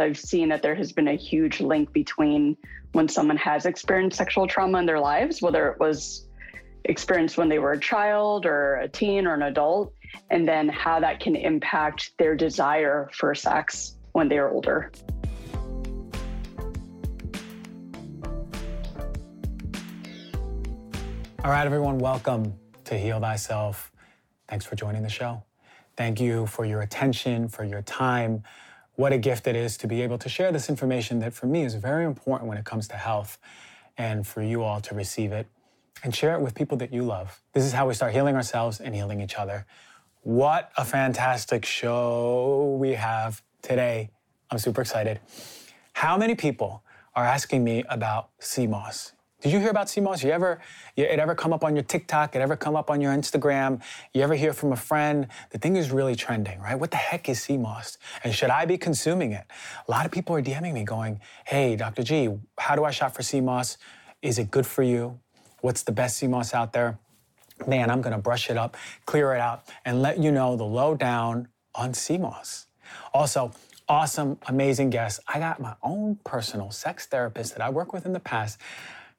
I've seen that there has been a huge link between when someone has experienced sexual trauma in their lives, whether it was experienced when they were a child or a teen or an adult, and then how that can impact their desire for sex when they are older. All right, everyone, welcome to Heal Thyself. Thanks for joining the show. Thank you for your attention, for your time. What a gift it is to be able to share this information that for me is very important when it comes to health and for you all to receive it and share it with people that you love. This is how we start healing ourselves and healing each other. What a fantastic show we have today. I'm super excited. How many people are asking me about moss? Did you hear about moss? You ever, you, it ever come up on your TikTok? It ever come up on your Instagram? You ever hear from a friend? The thing is really trending, right? What the heck is moss? And should I be consuming it? A lot of people are DMing me going, hey, Dr. G, how do I shop for moss? Is it good for you? What's the best moss out there? Man, I'm gonna brush it up, clear it out, and let you know the lowdown on moss. Also, awesome, amazing guest. I got my own personal sex therapist that I worked with in the past.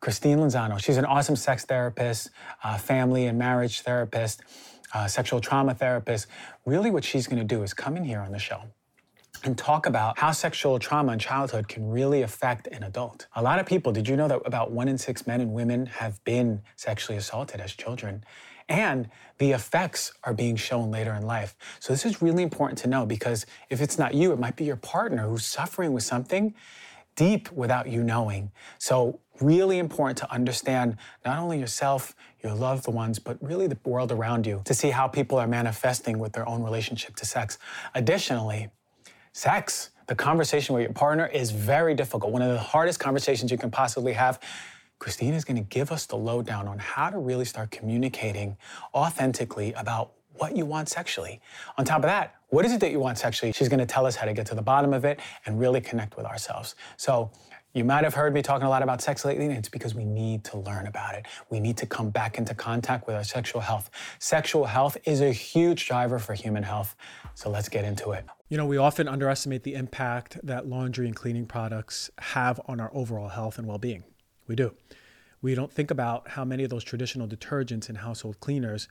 Christine Lozano. She's an awesome sex therapist, uh, family and marriage therapist, uh, sexual trauma therapist. Really, what she's going to do is come in here on the show and talk about how sexual trauma in childhood can really affect an adult. A lot of people, did you know that about one in six men and women have been sexually assaulted as children? And the effects are being shown later in life. So, this is really important to know because if it's not you, it might be your partner who's suffering with something deep without you knowing. So, really important to understand not only yourself, your loved ones, but really the world around you to see how people are manifesting with their own relationship to sex. Additionally, sex, the conversation with your partner is very difficult. One of the hardest conversations you can possibly have. Christine is going to give us the lowdown on how to really start communicating authentically about what you want sexually. On top of that, what is it that you want sexually? She's going to tell us how to get to the bottom of it and really connect with ourselves. So, you might have heard me talking a lot about sex lately, and it's because we need to learn about it. We need to come back into contact with our sexual health. Sexual health is a huge driver for human health. So let's get into it. You know, we often underestimate the impact that laundry and cleaning products have on our overall health and well being. We do. We don't think about how many of those traditional detergents and household cleaners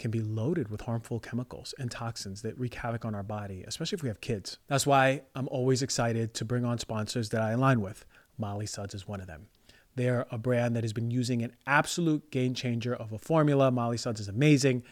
can be loaded with harmful chemicals and toxins that wreak havoc on our body, especially if we have kids. That's why I'm always excited to bring on sponsors that I align with. Molly Suds is one of them. They're a brand that has been using an absolute game changer of a formula. Molly Suds is amazing.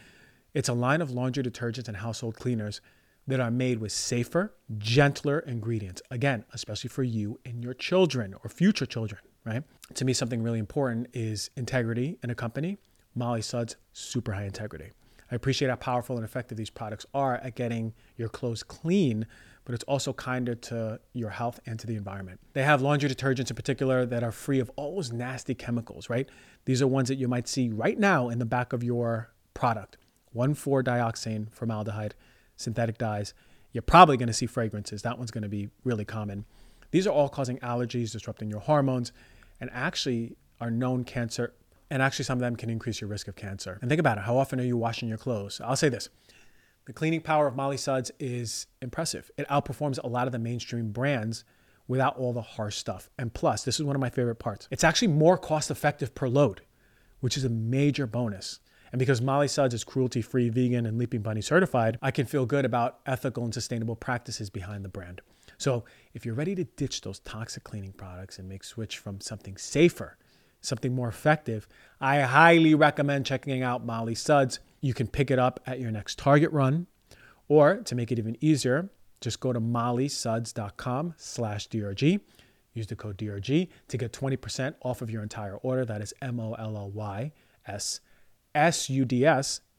It's a line of laundry detergents and household cleaners that are made with safer, gentler ingredients. Again, especially for you and your children or future children, right? To me, something really important is integrity in a company. Molly Suds, super high integrity. I appreciate how powerful and effective these products are at getting your clothes clean, but it's also kinder to your health and to the environment. They have laundry detergents in particular that are free of all those nasty chemicals, right? These are ones that you might see right now in the back of your product 1,4 dioxane, formaldehyde, synthetic dyes. You're probably to see fragrances. That one's to be really common. These are all causing allergies, disrupting your hormones, and actually are known cancer and actually some of them can increase your risk of cancer. And think about it, how often are you washing your clothes? I'll say this. The cleaning power of Molly Suds is impressive. It outperforms a lot of the mainstream brands without all the harsh stuff. And plus, this is one of my favorite parts. It's actually more cost effective per load, which is a major bonus. And because Molly Suds is cruelty free, vegan, and Leaping Bunny certified, I can feel good about ethical and sustainable practices behind the brand. So if you're ready to ditch those toxic cleaning products and make switch from something safer something more effective, I highly recommend checking out Molly Suds. You can pick it up at your next Target run, or to make it even easier, just go to mollysuds.com slash DRG. Use the code DRG to get 20% off of your entire order. That is M-O-L-L-Y-S-S-U-D-S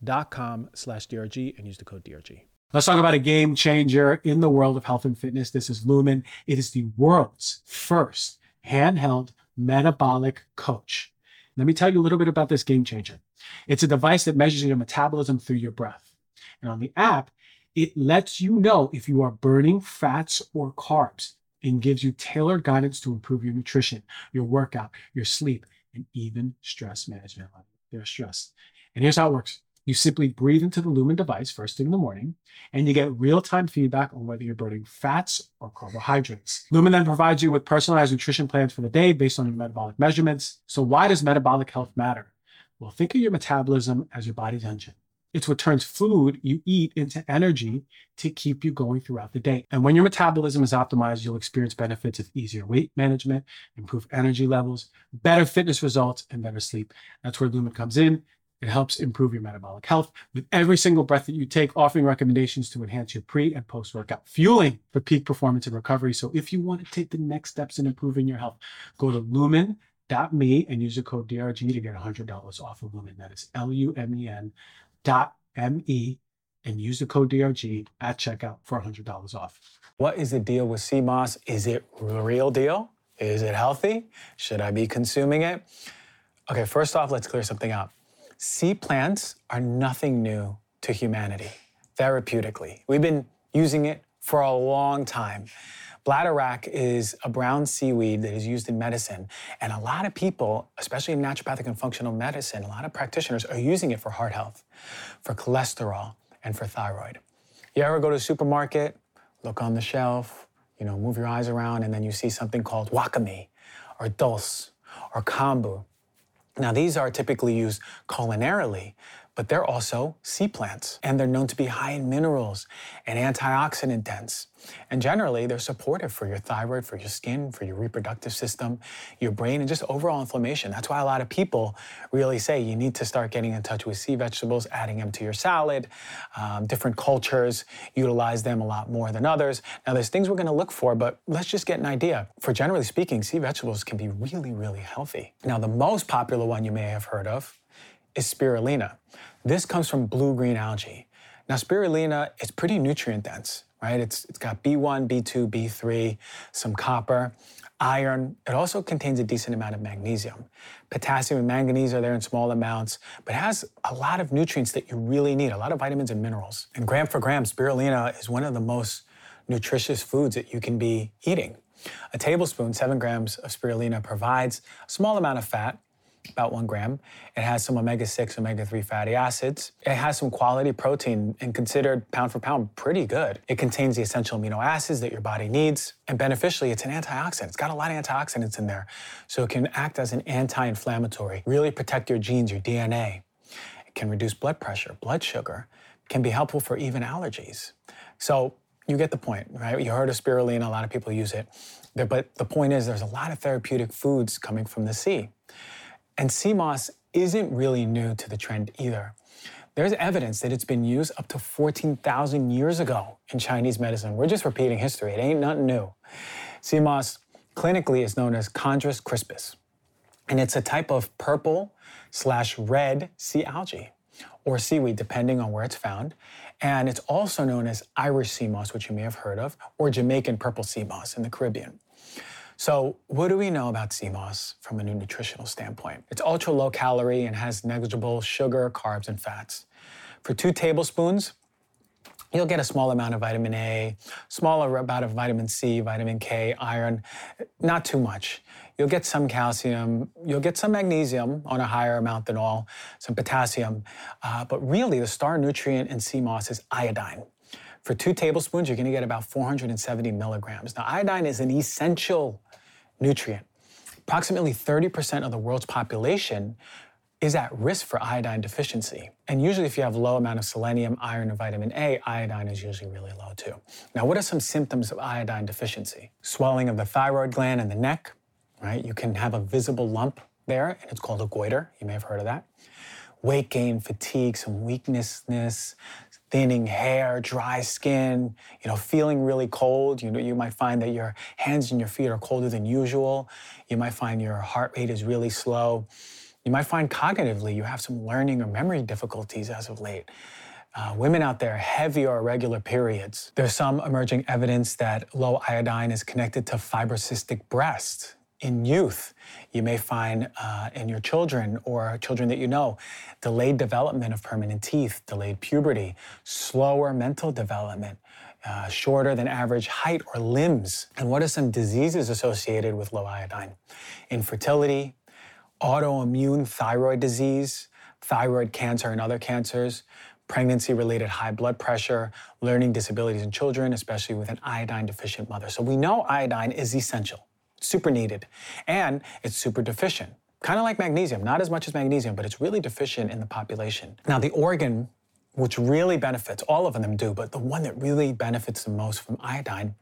dot com slash DRG and use the code DRG. Let's talk about a game changer in the world of health and fitness. This is Lumen. It is the world's first handheld metabolic coach. Let me tell you a little bit about this game changer. It's a device that measures your metabolism through your breath. And on the app, it lets you know if you are burning fats or carbs and gives you tailored guidance to improve your nutrition, your workout, your sleep, and even stress management. They're stressed. And here's how it works. You simply breathe into the Lumen device first thing in the morning, and you get real time feedback on whether you're burning fats or carbohydrates. Lumen then provides you with personalized nutrition plans for the day based on your metabolic measurements. So, why does metabolic health matter? Well, think of your metabolism as your body's engine. It's what turns food you eat into energy to keep you going throughout the day. And when your metabolism is optimized, you'll experience benefits of easier weight management, improved energy levels, better fitness results, and better sleep. That's where Lumen comes in. It helps improve your metabolic health with every single breath that you take, offering recommendations to enhance your pre and post workout fueling for peak performance and recovery. So if you want to take the next steps in improving your health, go to lumen.me and use the code DRG to get $100 off of Lumen. That is L U M E N dot M-E and use the code DRG at checkout for $100 off. What is the deal with moss? Is it a real deal? Is it healthy? Should I be consuming it? Okay, first off, let's clear something up. Sea plants are nothing new to humanity therapeutically. We've been using it for a long time. Bladderwrack is a brown seaweed that is used in medicine. And a lot of people, especially in naturopathic and functional medicine, a lot of practitioners are using it for heart health, for cholesterol, and for thyroid. You ever go to a supermarket, look on the shelf, you know, move your eyes around, and then you see something called wakame or dulse or kombu. Now, these are typically used culinarily, but they're also sea plants, and they're known to be high in minerals and antioxidant dense. And generally, they're supportive for your thyroid, for your skin, for your reproductive system, your brain, and just overall inflammation. That's why a lot of people really say you need to start getting in touch with sea vegetables, adding them to your salad. Um, different cultures utilize them a lot more than others. Now, there's things we're going to look for, but let's just get an idea. For generally speaking, sea vegetables can be really, really healthy. Now, the most popular one you may have heard of is spirulina. This comes from blue-green algae. Now, spirulina is pretty nutrient dense, right? It's, it's got B1, B2, B3, some copper, iron. It also contains a decent amount of magnesium. Potassium and manganese are there in small amounts, but has a lot of nutrients that you really need, a lot of vitamins and minerals. And gram for gram, spirulina is one of the most nutritious foods that you can be eating. A tablespoon, seven grams of spirulina, provides a small amount of fat, about one gram. It has some omega 6, omega 3 fatty acids. It has some quality protein and considered pound for pound pretty good. It contains the essential amino acids that your body needs. And beneficially, it's an antioxidant. It's got a lot of antioxidants in there. So it can act as an anti inflammatory, really protect your genes, your DNA. It can reduce blood pressure, blood sugar, can be helpful for even allergies. So you get the point, right? You heard of spirulina, a lot of people use it. But the point is, there's a lot of therapeutic foods coming from the sea. And sea moss isn't really new to the trend either. There's evidence that it's been used up to 14,000 years ago in Chinese medicine. We're just repeating history, it ain't nothing new. Sea moss clinically is known as Chondrus crispus, and it's a type of purple slash red sea algae or seaweed, depending on where it's found. And it's also known as Irish sea moss, which you may have heard of, or Jamaican purple sea moss in the Caribbean. So, what do we know about sea moss from a nutritional standpoint? It's ultra low calorie and has negligible sugar, carbs, and fats. For two tablespoons, you'll get a small amount of vitamin A, smaller amount of vitamin C, vitamin K, iron, not too much. You'll get some calcium, you'll get some magnesium on a higher amount than all, some potassium, uh, but really the star nutrient in sea moss is iodine. For two tablespoons, you're gonna get about 470 milligrams. Now, iodine is an essential nutrient. Approximately 30% of the world's population is at risk for iodine deficiency. And usually if you have low amount of selenium, iron, and vitamin A, iodine is usually really low too. Now, what are some symptoms of iodine deficiency? Swelling of the thyroid gland and the neck, right? You can have a visible lump there, and it's called a goiter. You may have heard of that. Weight gain, fatigue, some weakness, thinning hair, dry skin, you know, feeling really cold. You know, you might find that your hands and your feet are colder than usual. You might find your heart rate is really slow. You might find cognitively you have some learning or memory difficulties as of late. Uh, women out there, heavy or irregular periods. There's some emerging evidence that low iodine is connected to fibrocystic breast in youth, you may find uh, in your children or children that you know delayed development of permanent teeth, delayed puberty, slower mental development, uh, shorter than average height or limbs. And what are some diseases associated with low iodine? Infertility, autoimmune thyroid disease, thyroid cancer and other cancers, pregnancy related high blood pressure, learning disabilities in children, especially with an iodine deficient mother. So we know iodine is essential, super needed, and it's super deficient. Kind of like magnesium, not as much as magnesium, but it's really deficient in the population. Now, the organ which really benefits, all of them do, but the one that really benefits the most from iodine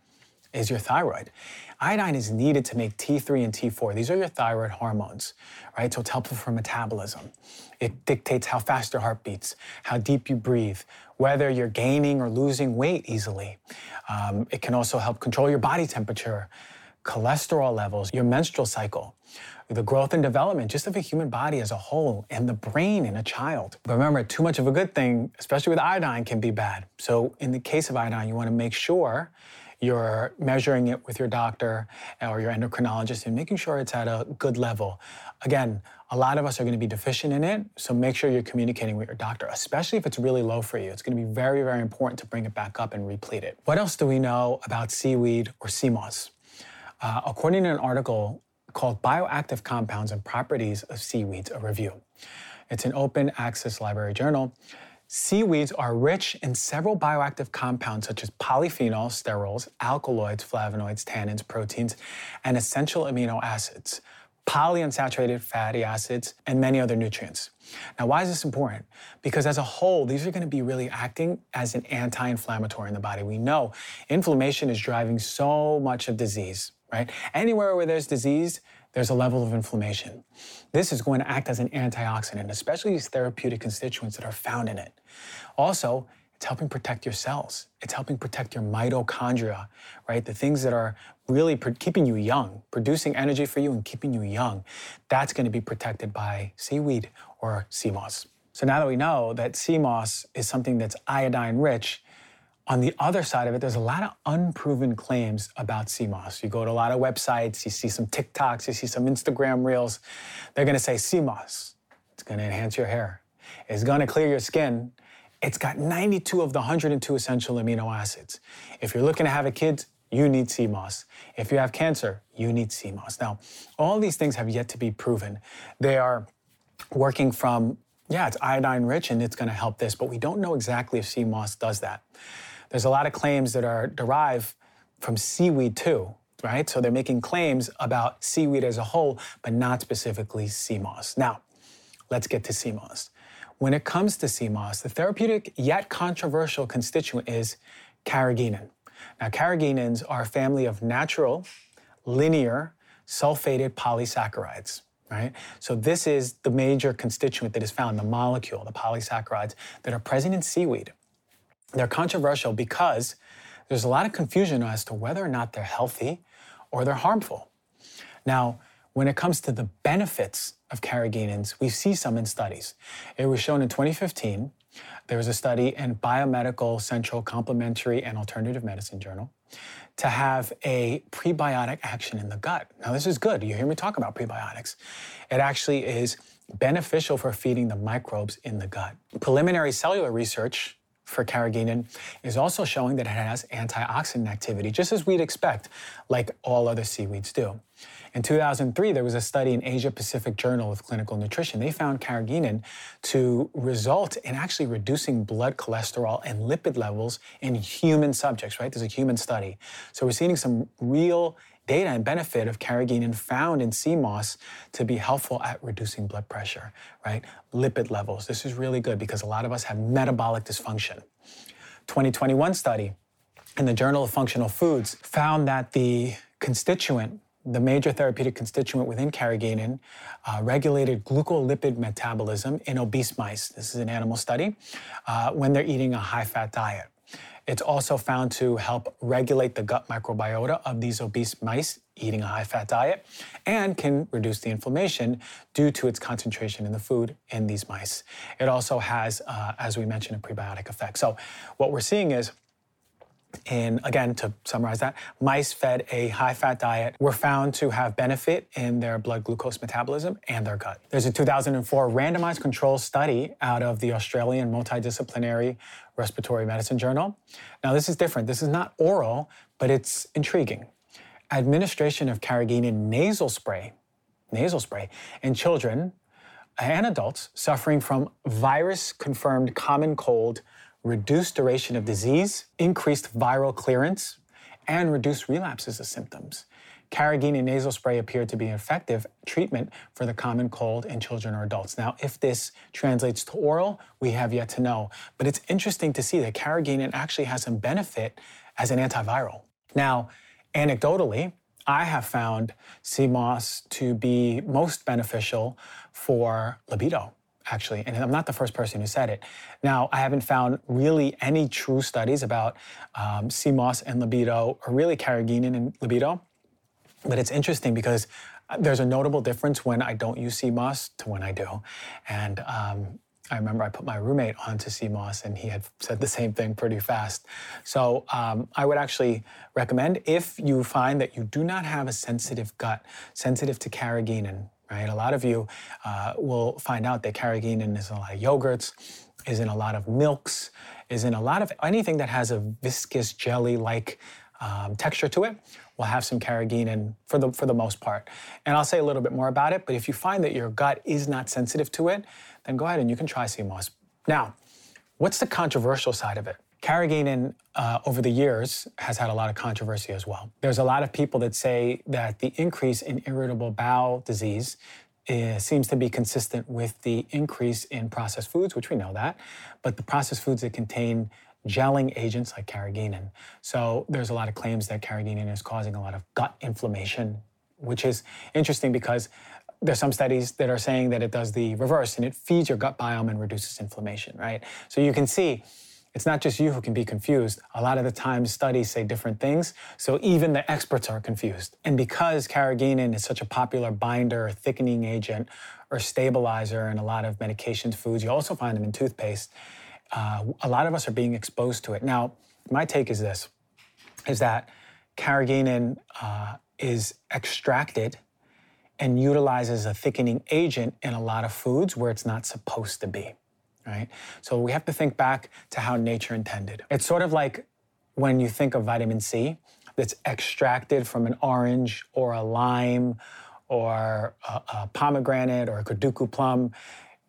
is your thyroid. Iodine is needed to make T3 and T4. These are your thyroid hormones, right? So it's helpful for metabolism. It dictates how fast your heart beats, how deep you breathe, whether you're gaining or losing weight easily. Um, it can also help control your body temperature, cholesterol levels, your menstrual cycle, the growth and development just of a human body as a whole and the brain in a child. But remember, too much of a good thing, especially with iodine, can be bad. So in the case of iodine, you want to make sure you're measuring it with your doctor or your endocrinologist and making sure it's at a good level. Again, a lot of us are going to be deficient in it, so make sure you're communicating with your doctor, especially if it's really low for you. It's going to be very, very important to bring it back up and replete it. What else do we know about seaweed or sea moss? Uh, according to an article called Bioactive Compounds and Properties of Seaweeds, a review. It's an open access library journal. Seaweeds are rich in several bioactive compounds such as polyphenols, sterols, alkaloids, flavonoids, tannins, proteins, and essential amino acids, polyunsaturated fatty acids, and many other nutrients. Now, why is this important? Because as a whole, these are going to be really acting as an anti inflammatory in the body. We know inflammation is driving so much of disease, right? Anywhere where there's disease, there's a level of inflammation. This is going to act as an antioxidant, especially these therapeutic constituents that are found in it. Also, it's helping protect your cells. It's helping protect your mitochondria, right? The things that are really keeping you young, producing energy for you and keeping you young. That's going to be protected by seaweed or sea moss. So now that we know that sea moss is something that's iodine rich, on the other side of it, there's a lot of unproven claims about moss. You go to a lot of websites, you see some TikToks, you see some Instagram reels. They're gonna say moss. It's gonna enhance your hair. It's gonna clear your skin. It's got 92 of the 102 essential amino acids. If you're looking to have a kid, you need moss. If you have cancer, you need moss. Now, all these things have yet to be proven. They are working from, yeah, it's iodine rich and it's gonna help this, but we don't know exactly if moss does that there's a lot of claims that are derived from seaweed too, right? So they're making claims about seaweed as a whole, but not specifically sea moss. Now, let's get to sea moss. When it comes to sea moss, the therapeutic yet controversial constituent is carrageenan. Now, carrageenans are a family of natural, linear, sulfated polysaccharides right? So this is the major constituent that is found, the molecule, the polysaccharides that are present in seaweed. They're controversial because there's a lot of confusion as to whether or not they're healthy or they're harmful. Now, when it comes to the benefits of carrageenans, we see some in studies. It was shown in 2015. There was a study in Biomedical Central Complementary and Alternative Medicine Journal to have a prebiotic action in the gut. Now, this is good. You hear me talk about prebiotics. It actually is beneficial for feeding the microbes in the gut. Preliminary cellular research for carrageenan is also showing that it has antioxidant activity, just as we'd expect, like all other seaweeds do. In 2003, there was a study in Asia Pacific Journal of Clinical Nutrition. They found carrageenan to result in actually reducing blood cholesterol and lipid levels in human subjects, right? There's a human study. So we're seeing some real data and benefit of carrageenan found in sea moss to be helpful at reducing blood pressure, right? Lipid levels. This is really good because a lot of us have metabolic dysfunction. 2021 study in the Journal of Functional Foods found that the constituent the major therapeutic constituent within carrageenan uh, regulated glucolipid metabolism in obese mice. This is an animal study uh, when they're eating a high fat diet. It's also found to help regulate the gut microbiota of these obese mice eating a high fat diet and can reduce the inflammation due to its concentration in the food in these mice. It also has, uh, as we mentioned, a prebiotic effect. So, what we're seeing is and again, to summarize that, mice fed a high fat diet were found to have benefit in their blood glucose metabolism and their gut. There's a 2004 randomized control study out of the Australian Multidisciplinary Respiratory Medicine Journal. Now, this is different. This is not oral, but it's intriguing. Administration of carrageenan nasal spray, nasal spray in children and adults suffering from virus confirmed common cold, reduced duration of disease, increased viral clearance, and reduced relapses of symptoms. Carrageenan nasal spray appeared to be an effective treatment for the common cold in children or adults. Now, if this translates to oral, we have yet to know. But it's interesting to see that carrageenan actually has some benefit as an antiviral. Now, anecdotally, I have found moss to be most beneficial for libido, actually. And I'm not the first person who said it. Now, I haven't found really any true studies about um, moss and libido, or really carrageenan and libido. But it's interesting because uh, there's a notable difference when I don't use moss to when I do. And um, I remember I put my roommate onto moss and he had said the same thing pretty fast. So um, I would actually recommend if you find that you do not have a sensitive gut, sensitive to carrageenan, right? A lot of you uh, will find out that carrageenan is in a lot of yogurts, is in a lot of milks, is in a lot of anything that has a viscous jelly-like um, texture to it will have some carrageenan for the, for the most part. And I'll say a little bit more about it, but if you find that your gut is not sensitive to it, then go ahead and you can try sea moss. Now, what's the controversial side of it? Carrageenan uh, over the years has had a lot of controversy as well. There's a lot of people that say that the increase in irritable bowel disease is, seems to be consistent with the increase in processed foods, which we know that, but the processed foods that contain gelling agents like carrageenan. So there's a lot of claims that carrageenan is causing a lot of gut inflammation, which is interesting because there's some studies that are saying that it does the reverse and it feeds your gut biome and reduces inflammation, right? So you can see it's not just you who can be confused. A lot of the times studies say different things, so even the experts are confused. And because carrageenan is such a popular binder, or thickening agent, or stabilizer in a lot of medications, foods, you also find them in toothpaste uh, a lot of us are being exposed to it. Now, my take is this, is that carrageenan uh, is extracted and utilizes a thickening agent in a lot of foods where it's not supposed to be, right? So we have to think back to how nature intended. It's sort of like when you think of vitamin C that's extracted from an orange or a lime or a, a pomegranate or a Kakadu plum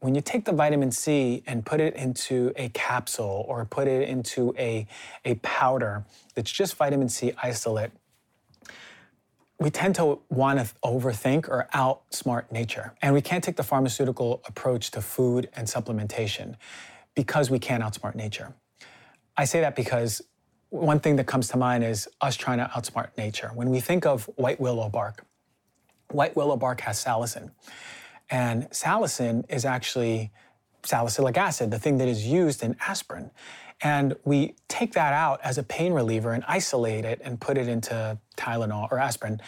when you take the vitamin C and put it into a capsule or put it into a, a powder that's just vitamin C isolate, we tend to want to overthink or outsmart nature. And we can't take the pharmaceutical approach to food and supplementation because we can't outsmart nature. I say that because one thing that comes to mind is us trying to outsmart nature. When we think of white willow bark, white willow bark has salicin. And salicin is actually salicylic acid, the thing that is used in aspirin. And we take that out as a pain reliever and isolate it and put it into Tylenol or aspirin.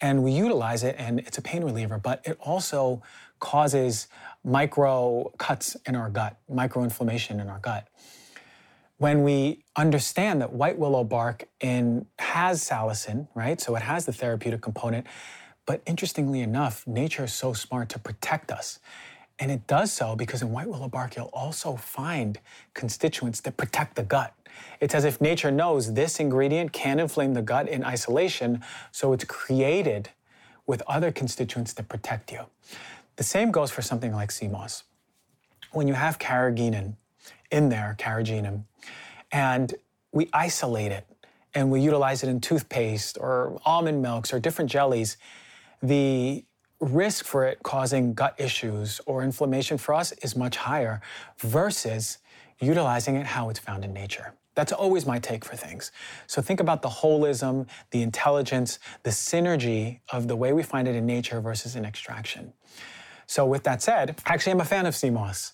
And we utilize it, and it's a pain reliever, but it also causes micro cuts in our gut, micro inflammation in our gut. When we understand that white willow bark in, has salicin, right? So it has the therapeutic component but interestingly enough, nature is so smart to protect us. And it does so because in white willow bark, you'll also find constituents that protect the gut. It's as if nature knows this ingredient can inflame the gut in isolation, so it's created with other constituents that protect you. The same goes for something like sea moss. When you have carrageenan in there, carrageenan, and we isolate it and we utilize it in toothpaste or almond milks or different jellies, the risk for it causing gut issues or inflammation for us is much higher versus utilizing it how it's found in nature. That's always my take for things. So think about the holism, the intelligence, the synergy of the way we find it in nature versus in extraction. So with that said, actually I'm a fan of sea moss.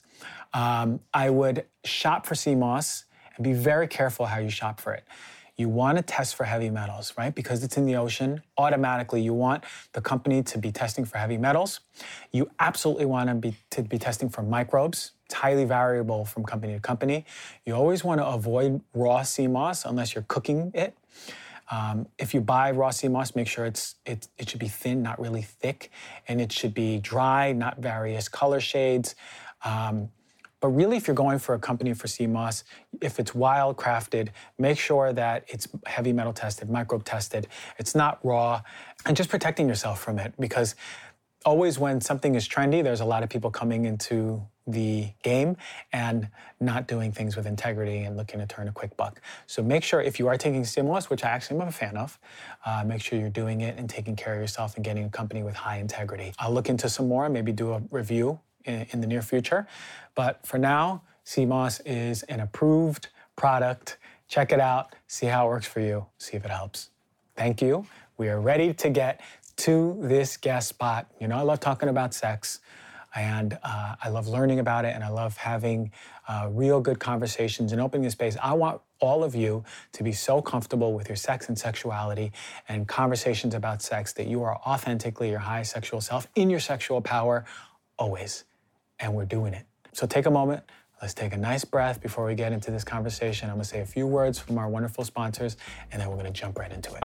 Um, I would shop for sea moss and be very careful how you shop for it. You want to test for heavy metals, right? Because it's in the ocean. Automatically, you want the company to be testing for heavy metals. You absolutely want to be, to be testing for microbes. It's highly variable from company to company. You always want to avoid raw sea moss unless you're cooking it. Um, if you buy raw sea moss, make sure it's it, it should be thin, not really thick, and it should be dry, not various color shades. Um, but really, if you're going for a company for sea moss, if it's wild crafted, make sure that it's heavy metal tested, microbe tested, it's not raw, and just protecting yourself from it because always when something is trendy, there's a lot of people coming into the game and not doing things with integrity and looking to turn a quick buck. So make sure if you are taking stimulus, which I actually am a fan of, uh, make sure you're doing it and taking care of yourself and getting a company with high integrity. I'll look into some more, maybe do a review in, the near future. But for now, Moss is an approved product. Check it out, see how it works for you, see if it helps. Thank you. We are ready to get to this guest spot. You know, I love talking about sex and uh, I love learning about it and I love having uh, real good conversations and opening the space. I want all of you to be so comfortable with your sex and sexuality and conversations about sex that you are authentically your highest sexual self in your sexual power always. And we're doing it. So take a moment. Let's take a nice breath before we get into this conversation. I'm gonna say a few words from our wonderful sponsors, and then we're gonna jump right into it.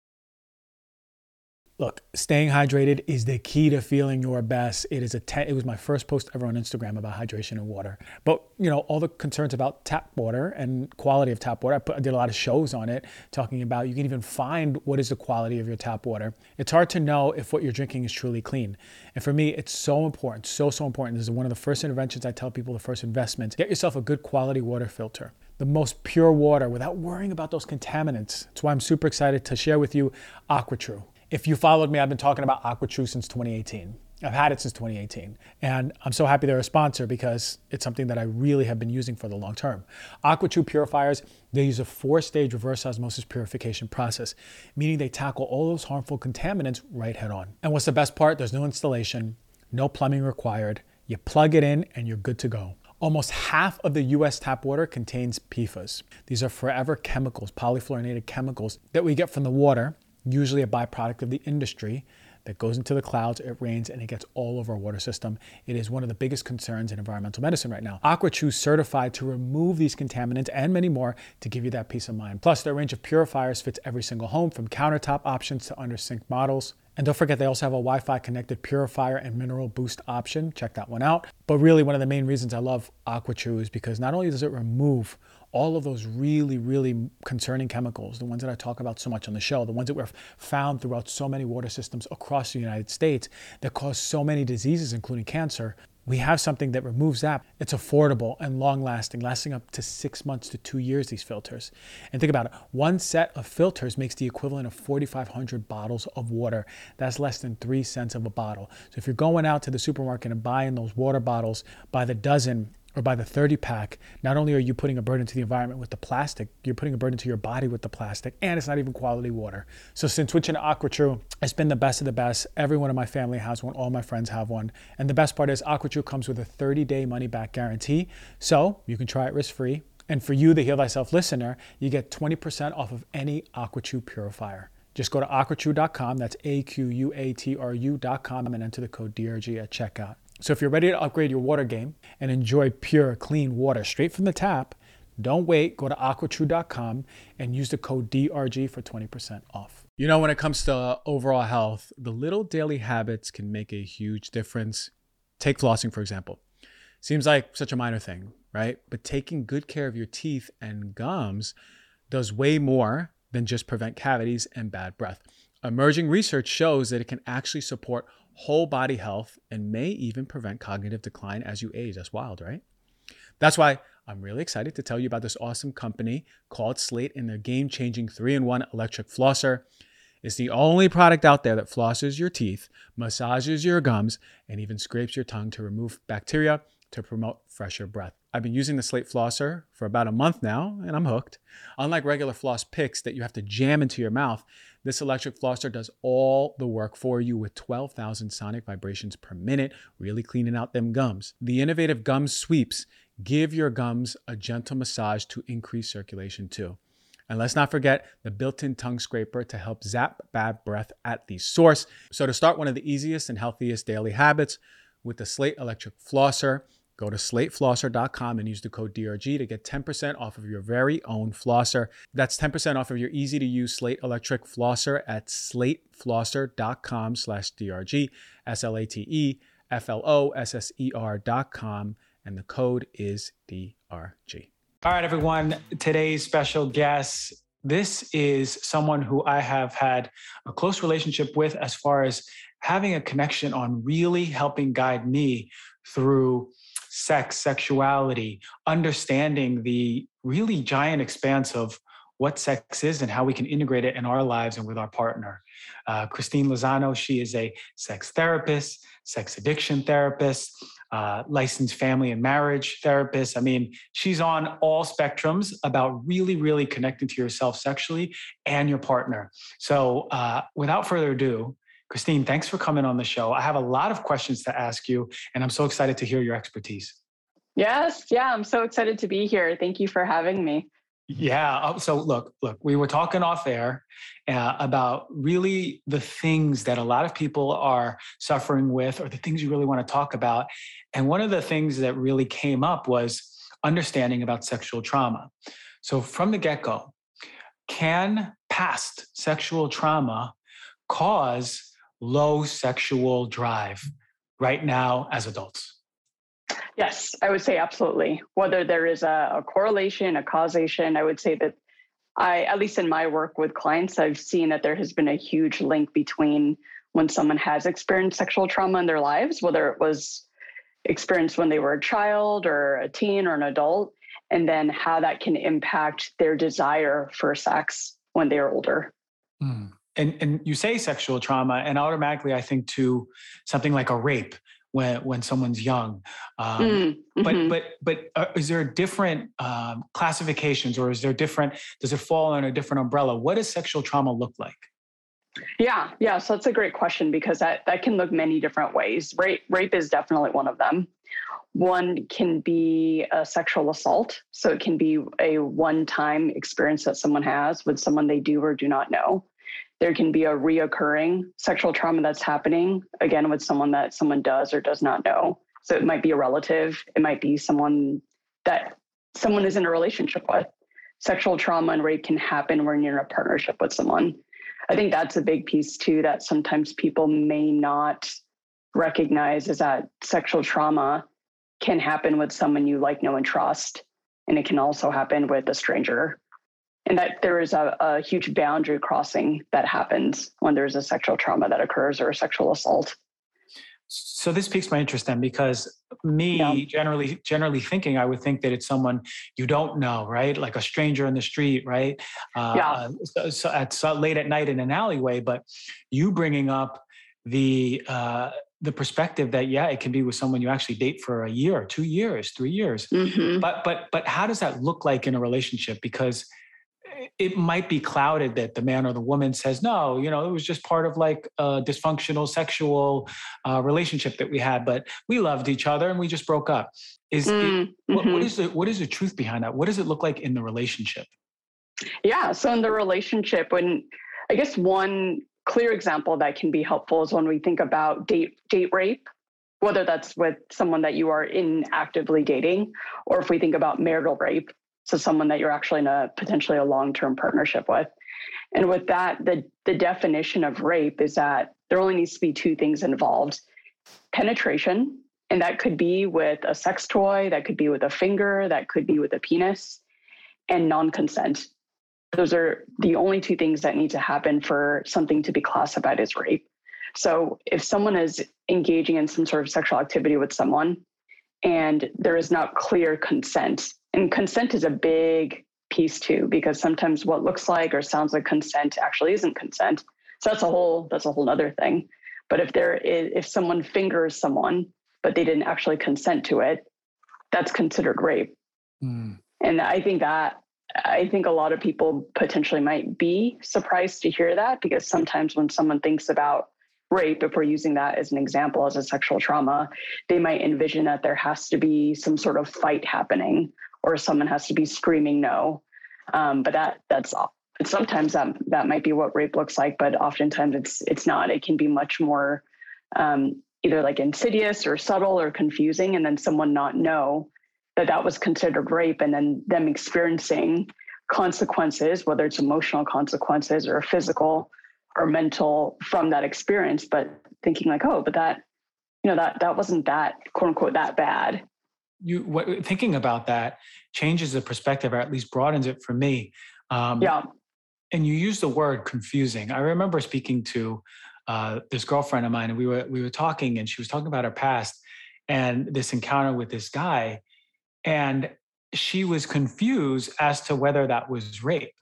Look, staying hydrated is the key to feeling your best. It is a te- it was my first post ever on Instagram about hydration and water. But you know, all the concerns about tap water and quality of tap water. I, put, I did a lot of shows on it, talking about you can even find what is the quality of your tap water. It's hard to know if what you're drinking is truly clean. And for me, it's so important, so so important. This is one of the first interventions I tell people. The first investment: get yourself a good quality water filter the most pure water without worrying about those contaminants. That's why I'm super excited to share with you AquaTrue. If you followed me, I've been talking about AquaTrue since 2018. I've had it since 2018. And I'm so happy they're a sponsor because it's something that I really have been using for the long term. AquaTrue purifiers, they use a four stage reverse osmosis purification process, meaning they tackle all those harmful contaminants right head on. And what's the best part? There's no installation, no plumbing required. You plug it in and you're good to go. Almost half of the US tap water contains PFAS. These are forever chemicals, polyfluorinated chemicals that we get from the water usually a byproduct of the industry that goes into the clouds, it rains, and it gets all over our water system. It is one of the biggest concerns in environmental medicine right now. AquaTrue certified to remove these contaminants and many more to give you that peace of mind. Plus, their range of purifiers fits every single home from countertop options to under sink models. And don't forget, they also have a Wi Fi connected purifier and mineral boost option. Check that one out. But really, one of the main reasons I love AquaTrue is because not only does it remove all of those really, really concerning chemicals, the ones that I talk about so much on the show, the ones that were found throughout so many water systems across the United States that cause so many diseases, including cancer. We have something that removes that. It's affordable and long lasting, lasting up to six months to two years, these filters. And think about it one set of filters makes the equivalent of 4,500 bottles of water. That's less than three cents of a bottle. So if you're going out to the supermarket and buying those water bottles by the dozen, or by the 30 pack, not only are you putting a burden to the environment with the plastic, you're putting a burden to your body with the plastic, and it's not even quality water. So since switching to AquaTrue, it's been the best of the best. Everyone in my family has one, all my friends have one. And the best part is AquaTrue comes with a 30-day money-back guarantee, so you can try it risk-free. And for you, the Heal Thyself listener, you get 20% off of any AquaTrue purifier. Just go to aquatrue.com, that's A-Q-U-A-T-R-U.com, and enter the code DRG at checkout. So if you're ready to upgrade your water game and enjoy pure, clean water straight from the tap, don't wait. Go to aquatrue.com and use the code DRG for 20% off. You know, when it comes to uh, overall health, the little daily habits can make a huge difference. Take flossing, for example. Seems like such a minor thing, right? But taking good care of your teeth and gums does way more than just prevent cavities and bad breath. Emerging research shows that it can actually support whole body health and may even prevent cognitive decline as you age. That's wild, right? That's why I'm really excited to tell you about this awesome company called Slate and their game changing 3 in 1 electric flosser. It's the only product out there that flosses your teeth, massages your gums, and even scrapes your tongue to remove bacteria to promote fresher breath. I've been using the Slate flosser for about a month now, and I'm hooked. Unlike regular floss picks that you have to jam into your mouth, this electric flosser does all the work for you with 12,000 sonic vibrations per minute, really cleaning out them gums. The innovative gum sweeps give your gums a gentle massage to increase circulation too. And let's not forget the built in tongue scraper to help zap bad breath at the source. So, to start one of the easiest and healthiest daily habits with the Slate Electric Flosser, Go to slateflosser.com and use the code DRG to get 10% off of your very own flosser. That's 10% off of your easy to use Slate electric flosser at slateflosser.com slash DRG, S L A T E F L O S S E R.com, and the code is DRG. All right, everyone. Today's special guest This is someone who I have had a close relationship with as far as having a connection on really helping guide me through sex, sexuality, understanding the really giant expanse of what sex is and how we can integrate it in our lives and with our partner. Uh, Christine Lozano, she is a sex therapist, sex addiction therapist, uh, licensed family and marriage therapist. I mean, she's on all spectrums about really, really connecting to yourself sexually and your partner. So, uh, without further ado, Christine, thanks for coming on the show. I have a lot of questions to ask you, and I'm so excited to hear your expertise. Yes, yeah, I'm so excited to be here. Thank you for having me. Yeah. Oh, so look, look, we were talking off air uh, about really the things that a lot of people are suffering with, or the things you really want to talk about. And one of the things that really came up was understanding about sexual trauma. So from the get go, can past sexual trauma cause low sexual drive right now as adults? Yes, I would say absolutely. Whether there is a, a, correlation, a causation, I would say that I, at least in my work with clients, I've seen that there has been a huge link between when someone has experienced sexual trauma in their lives, whether it was experienced when they were a child or a teen or an adult, and then how that can impact their desire for sex when they are older. Mm. And, and you say sexual trauma, and automatically I think to something like a rape when when someone's young. Um, mm-hmm. But but but uh, is there different um, classifications, or is there different? Does it fall under a different umbrella? What does sexual trauma look like? Yeah, yeah. So that's a great question because that that can look many different ways. Rape rape is definitely one of them. One can be a sexual assault. So it can be a one time experience that someone has with someone they do or do not know there can be a reoccurring sexual trauma that's happening again with someone that someone does or does not know. So it might be a relative it might be someone that someone is in a relationship with. Sexual trauma and rape can happen when you're in a partnership with someone. I think that's a big piece too that sometimes people may not recognize is that sexual trauma can happen with someone you like know and trust. And it can also happen with a stranger and that there is a, a huge boundary crossing that happens when there's a sexual trauma that occurs or a sexual assault so this piques my interest then because me yeah. generally generally thinking i would think that it's someone you don't know right like a stranger in the street right uh, yeah. so, so at so late at night in an alleyway but you bringing up the uh, the perspective that yeah it can be with someone you actually date for a year two years three years mm-hmm. but but but how does that look like in a relationship because it might be clouded that the man or the woman says no you know it was just part of like a dysfunctional sexual uh, relationship that we had but we loved each other and we just broke up is mm, it, mm-hmm. what, what mm-hmm. the what is the truth behind that what does it look like in the relationship yeah so in the relationship when i guess one clear example that can be helpful is when we think about date date rape whether that's with someone that you are in actively dating or if we think about marital rape so someone that you're actually in a potentially a long-term partnership with. And with that, the, the definition of rape is that there only needs to be two things involved penetration, and that could be with a sex toy, that could be with a finger, that could be with a penis, and non consent. Those are the only two things that need to happen for something to be classified as rape. So if someone is engaging in some sort of sexual activity with someone and there is not clear consent, and consent is a big piece too, because sometimes what looks like or sounds like consent actually isn't consent. So that's a whole that's a whole other thing. But if there is if someone fingers someone but they didn't actually consent to it, that's considered rape. Mm. And I think that I think a lot of people potentially might be surprised to hear that because sometimes when someone thinks about rape, if we're using that as an example as a sexual trauma, they might envision that there has to be some sort of fight happening or someone has to be screaming no. Um, but that that's sometimes that that might be what rape looks like, but oftentimes it's it's not. It can be much more um, either like insidious or subtle or confusing, and then someone not know that that was considered rape, and then them experiencing consequences, whether it's emotional consequences or physical or mental from that experience, but thinking like, oh, but that you know that that wasn't that quote unquote that bad you what, thinking about that changes the perspective or at least broadens it for me um, yeah and you use the word confusing. I remember speaking to uh, this girlfriend of mine, and we were we were talking, and she was talking about her past and this encounter with this guy, and she was confused as to whether that was rape.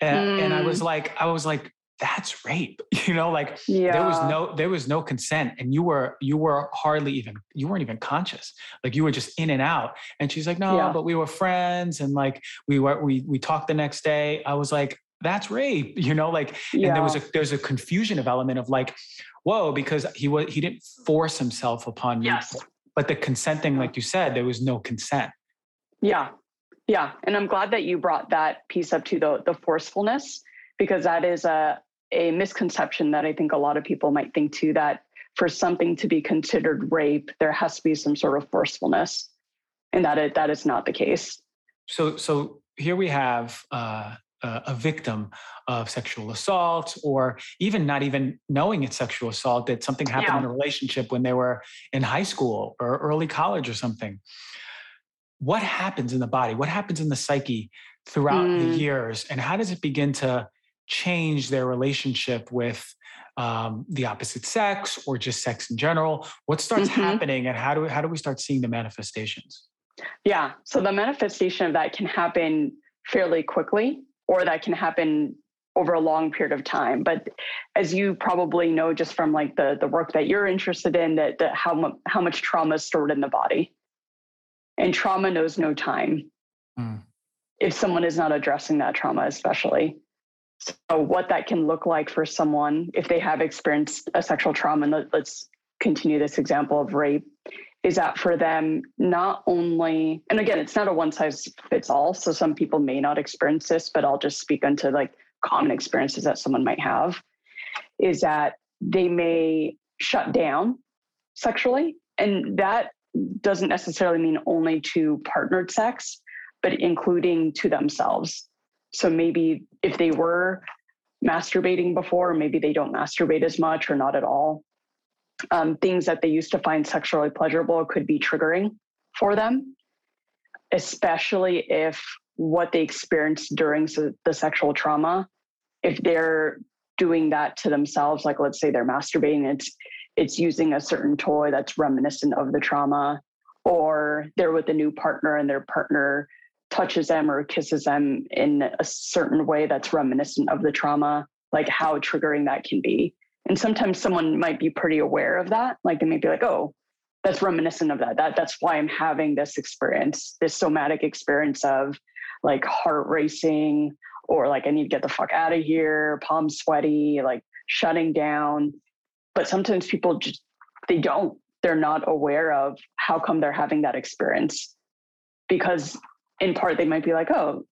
And, mm. and I was mm. like, I was like, that's rape you know like yeah. there was no there was no consent and you were you were hardly even you weren't even conscious like you were just in and out and she's like no yeah. but we were friends and like we were we we talked the next day i was like that's rape you know like yeah. and there was a there's a confusion of element of like whoa because he was he didn't force himself upon yes. me but the consenting like you said there was no consent yeah yeah and i'm glad that you brought that piece up to the the forcefulness because that is a a misconception that I think a lot of people might think too that for something to be considered rape, there has to be some sort of forcefulness, and that it, that is not the case. So, so here we have uh, a victim of sexual assault, or even not even knowing it's sexual assault, that something happened yeah. in a relationship when they were in high school or early college or something. What happens in the body? What happens in the psyche throughout mm. the years, and how does it begin to change their relationship with um, the opposite sex or just sex in general? What starts mm-hmm. happening, and how do we, how do we start seeing the manifestations? Yeah, so the manifestation of that can happen fairly quickly, or that can happen over a long period of time. But as you probably know, just from like the the work that you're interested in, that, that how mu- how much trauma is stored in the body, and trauma knows no time. Mm. If someone is not addressing that trauma, especially. So, what that can look like for someone if they have experienced a sexual trauma, and let, let's continue this example of rape, is that for them, not only, and again, it's not a one size fits all. So, some people may not experience this, but I'll just speak into like common experiences that someone might have, is that they may shut down sexually. And that doesn't necessarily mean only to partnered sex, but including to themselves. So maybe if they were masturbating before, maybe they don't masturbate as much or not at all. Um, things that they used to find sexually pleasurable could be triggering for them, especially if what they experienced during the sexual trauma, if they're doing that to themselves, like let's say they're masturbating, it's it's using a certain toy that's reminiscent of the trauma, or they're with a new partner and their partner touches them or kisses them in a certain way that's reminiscent of the trauma, like how triggering that can be. And sometimes someone might be pretty aware of that. Like they may be like, oh, that's reminiscent of that. That that's why I'm having this experience, this somatic experience of like heart racing or like I need to get the fuck out of here, palms sweaty, like shutting down. But sometimes people just they don't. They're not aware of how come they're having that experience because in part they might be like oh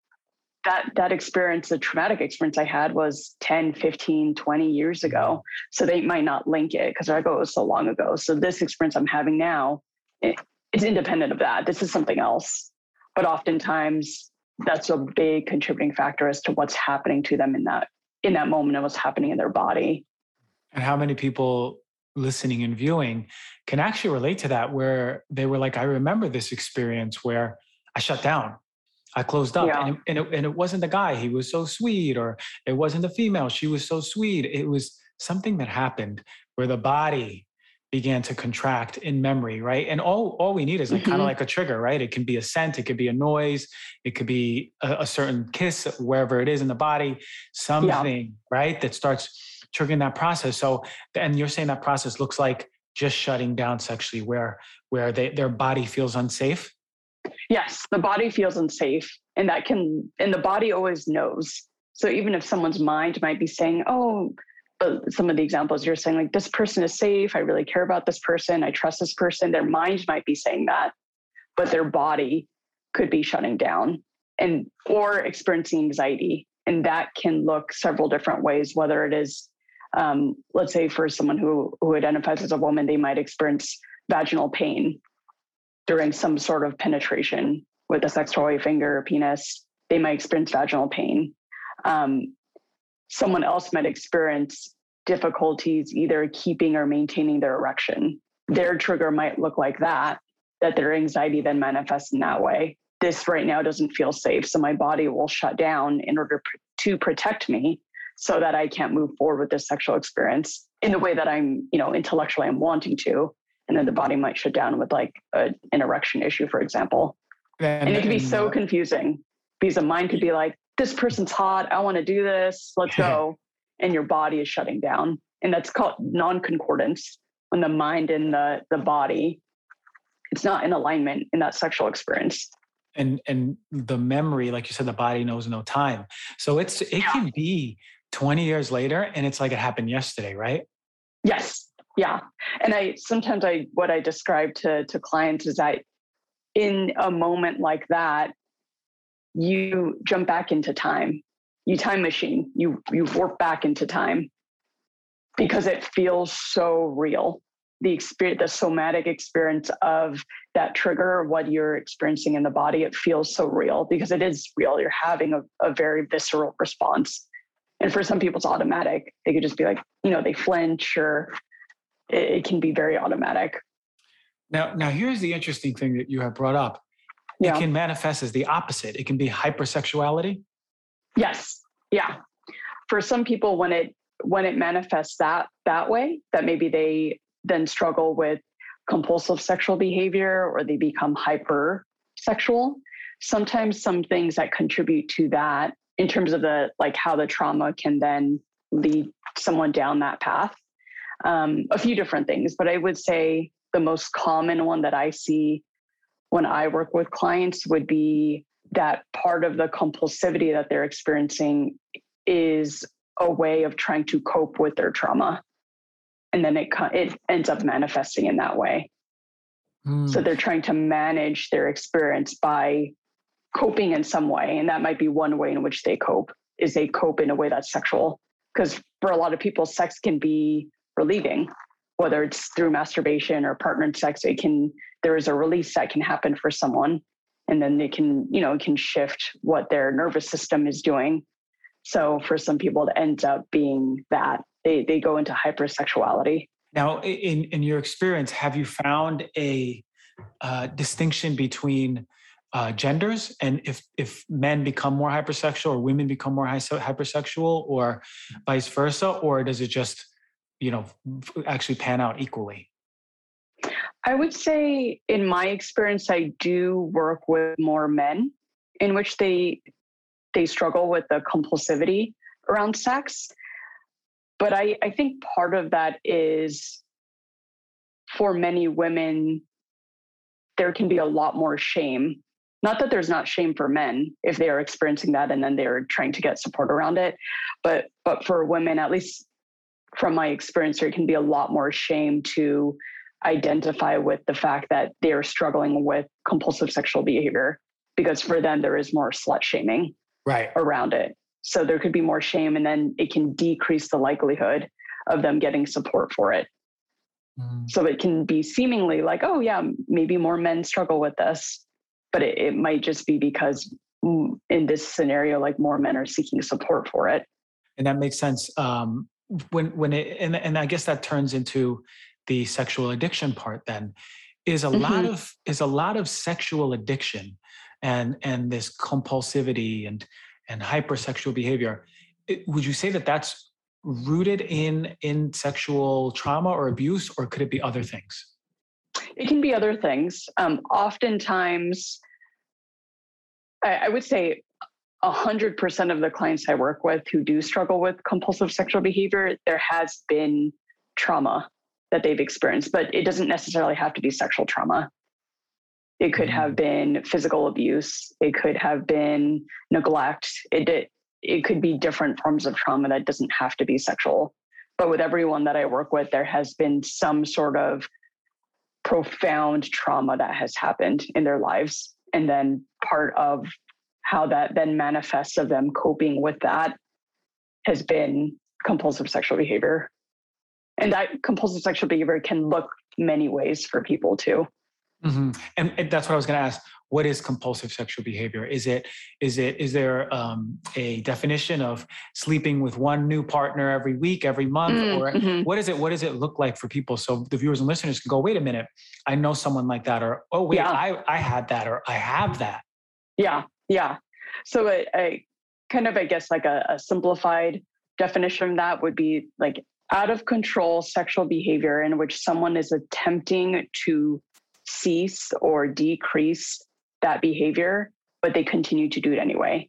that that experience the traumatic experience i had was 10 15 20 years mm-hmm. ago. So they might not link it because they're like oh it was so long ago. So this experience i'm having now it, it's independent of that. This is something else. But oftentimes that's a big contributing factor as to what's happening to them in that in that moment and what's happening in their body. And how many people listening and viewing can actually relate to that where they were like i remember this experience where I shut down. I closed up. Yeah. And, it, and, it, and it wasn't the guy, he was so sweet, or it wasn't the female, she was so sweet. It was something that happened where the body began to contract in memory, right? And all, all we need is like mm-hmm. kind of like a trigger, right? It can be a scent, it could be a noise, it could be a, a certain kiss, wherever it is in the body, something, yeah. right? That starts triggering that process. So, and you're saying that process looks like just shutting down sexually where where they, their body feels unsafe Yes, the body feels unsafe, and that can, and the body always knows. So even if someone's mind might be saying, "Oh," but some of the examples you're saying, like this person is safe, I really care about this person, I trust this person. Their mind might be saying that, but their body could be shutting down and or experiencing anxiety, and that can look several different ways. Whether it is, um, let's say, for someone who who identifies as a woman, they might experience vaginal pain during some sort of penetration with a sex toy, finger, or penis, they might experience vaginal pain. Um, someone else might experience difficulties either keeping or maintaining their erection. Their trigger might look like that, that their anxiety then manifests in that way. this right now doesn't feel safe. So my body will shut down in order to protect me so that I can't move forward with this sexual experience in the way that I'm, you know, intellectually I'm wanting to. And then the body might shut down with like a, an erection issue, for example. And, and it can be so confusing because the mind could be like, this person's hot. I want to do this. Let's go. and your body is shutting down. And that's called non-concordance when the mind and the, the body, it's not in alignment in that sexual experience and and the memory like you said the body knows no time so it's it yeah. can be 20 years later and it's like it happened yesterday right yes yeah. And i sometimes i what i describe to to clients is that in a moment like that you jump back into time. You time machine. You you warp back into time because it feels so real. The experience the somatic experience of that trigger what you're experiencing in the body it feels so real because it is real. You're having a, a very visceral response. And for some people it's automatic. They could just be like you know they flinch or it, can be very automatic now now here's the interesting thing that you have brought up yeah. it can manifest as the opposite it can be hypersexuality yes yeah for some people when it when it manifests that that way that maybe they then struggle with compulsive sexual behavior or they become hypersexual. Sometimes some things that contribute to that in terms of the like how the trauma can then lead someone down that path. Um, a few different things, but I would say the most common one that I see when I work with clients would be that part of the compulsivity that they're experiencing is a way of trying to cope with their trauma and then it it ends up manifesting in that way. Mm. So they're trying to manage their experience by coping in some way, and that might be one way in which they cope. Is they cope in a way that's sexual? Because for a lot of people, sex can be relieving, whether it's through masturbation or partnered sex. It can there is a release that can happen for someone, and then they can you know it can shift what their nervous system is doing. So for some people, it ends up being that they they go into hypersexuality. Now, in in your experience, have you found a uh, distinction between uh, genders and if if men become more hypersexual or women become more hypersexual or vice versa, or does it just you know actually pan out equally? I would say, in my experience, I do work with more men in which they they struggle with the compulsivity around sex. But I, I think part of that is for many women, there can be a lot more shame. Not that there's not shame for men if they are experiencing that and then they're trying to get support around it. But but for women, at least from my experience, there it can be a lot more shame to identify with the fact that they're struggling with compulsive sexual behavior because for them there is more slut shaming right around it so there could be more shame, and then it can decrease the likelihood of them getting support for it. Mm. So it can be seemingly like, oh, yeah, maybe more men struggle with this, but it, it might just be because in this scenario, like more men are seeking support for it. And that makes sense. Um, when when it and, and I guess that turns into the sexual addiction part then is a mm-hmm. lot of is a lot of sexual addiction and and this compulsivity and and hypersexual behavior. It, would you say that that's rooted in in sexual trauma or abuse, or could it be other things? It can be other things. Um, oftentimes, I, I would say 100% of the clients I work with who do struggle with compulsive sexual behavior, there has been trauma that they've experienced, but it doesn't necessarily have to be sexual trauma. It could have mm-hmm. been physical abuse. It could have been neglect. It, it, it could be different forms of trauma that doesn't have to be sexual. But with everyone that I work with, there has been some sort of profound trauma that has happened in their lives. And then part of how that then manifests of them coping with that has been compulsive sexual behavior. And that compulsive sexual behavior can look many ways for people too. Mm-hmm. And, that's what I was going to ask. What is compulsive sexual behavior? Is it is it is there um, a definition of sleeping with one new partner every week, every month, mm, or mm-hmm. what is it? What does it look like for people? So the viewers and listeners can go, wait a minute, I know someone like that, or oh wait, yeah. I I had that, or I have that. Yeah, yeah. So a, a kind of, I guess, like a, a simplified definition of that would be like out of control sexual behavior in which someone is attempting to cease or decrease that behavior, but they continue to do it anyway.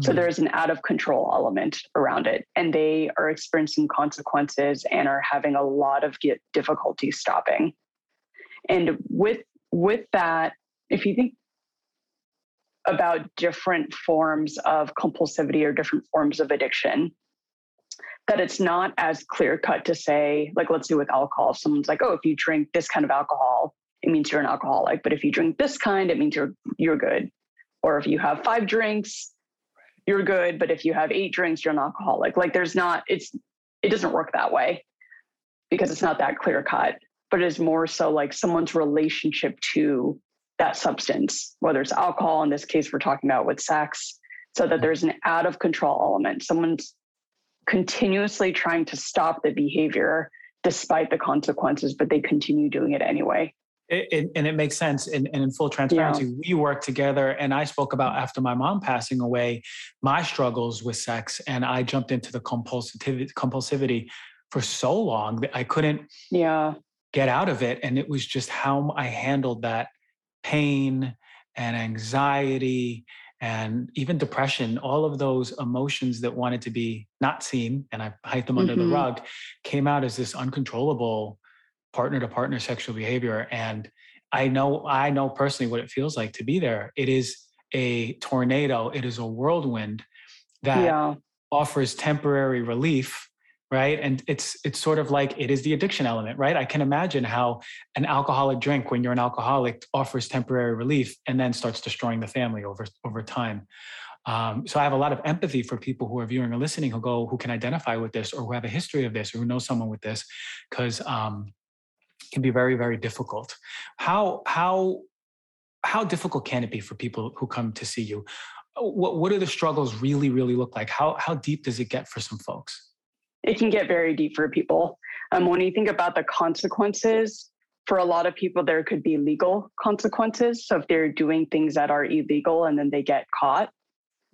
So mm-hmm. there's an out of control element around it, and they are experiencing consequences and are having a lot of difficulty stopping. And with with that, if you think about different forms of compulsivity or different forms of addiction, that it's not as clear cut to say, like, let's do with alcohol. If someone's like, oh, if you drink this kind of alcohol, it means you're an alcoholic. But if you drink this kind, it means you're you're good. Or if you have five drinks, you're good. But if you have eight drinks, you're an alcoholic. Like there's not, it's it doesn't work that way because it's not that clear cut. But it's more so like someone's relationship to that substance, whether it's alcohol, in this case, we're talking about with sex, so that there's an out of control element. Someone's continuously trying to stop the behavior despite the consequences, but they continue doing it anyway. It, it, and it makes sense. And, and in full transparency, yeah. we work together, and I spoke about after my mom passing away, my struggles with sex, and I jumped into the compulsivity, compulsivity for so long that I couldn't yeah. get out of it. And it was just how I handled that pain and anxiety and even depression, all of those emotions that wanted to be not seen, and I hide them under mm-hmm. the rug, came out as this uncontrollable partner to partner sexual behavior. And I know, I know personally what it feels like to be there. It is a tornado, it is a whirlwind that yeah. offers temporary relief right? And it's it's sort of like it is the addiction element right? I can imagine how an alcoholic drink when you're an alcoholic offers temporary relief and then starts destroying the family over over time. Um, so i have a lot of empathy for people who are viewing or listening who go who can identify with this or who have a history of this or who know someone with this because um, it can be very very difficult. How how how difficult can it be for people who come to see you? What, what do the struggles really really look like? How how deep does it get for some folks it can get very deep for people. Um, when you think about the consequences, for a lot of people, there could be legal consequences. So if they're doing things that are illegal and then they get caught,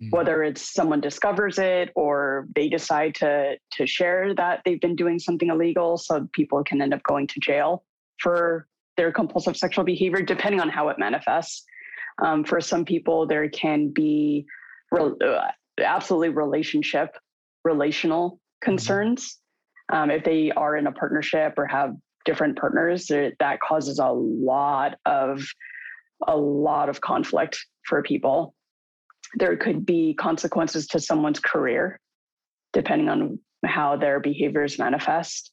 mm-hmm. whether it's someone discovers it or they decide to to share that they've been doing something illegal, so people can end up going to jail for their compulsive sexual behavior, depending on how it manifests. Um, for some people, there can be re- uh, absolutely relationship, relational. Concerns. Um, if they are in a partnership or have different partners, that causes a lot of a lot of conflict for people. There could be consequences to someone's career, depending on how their behaviors manifest.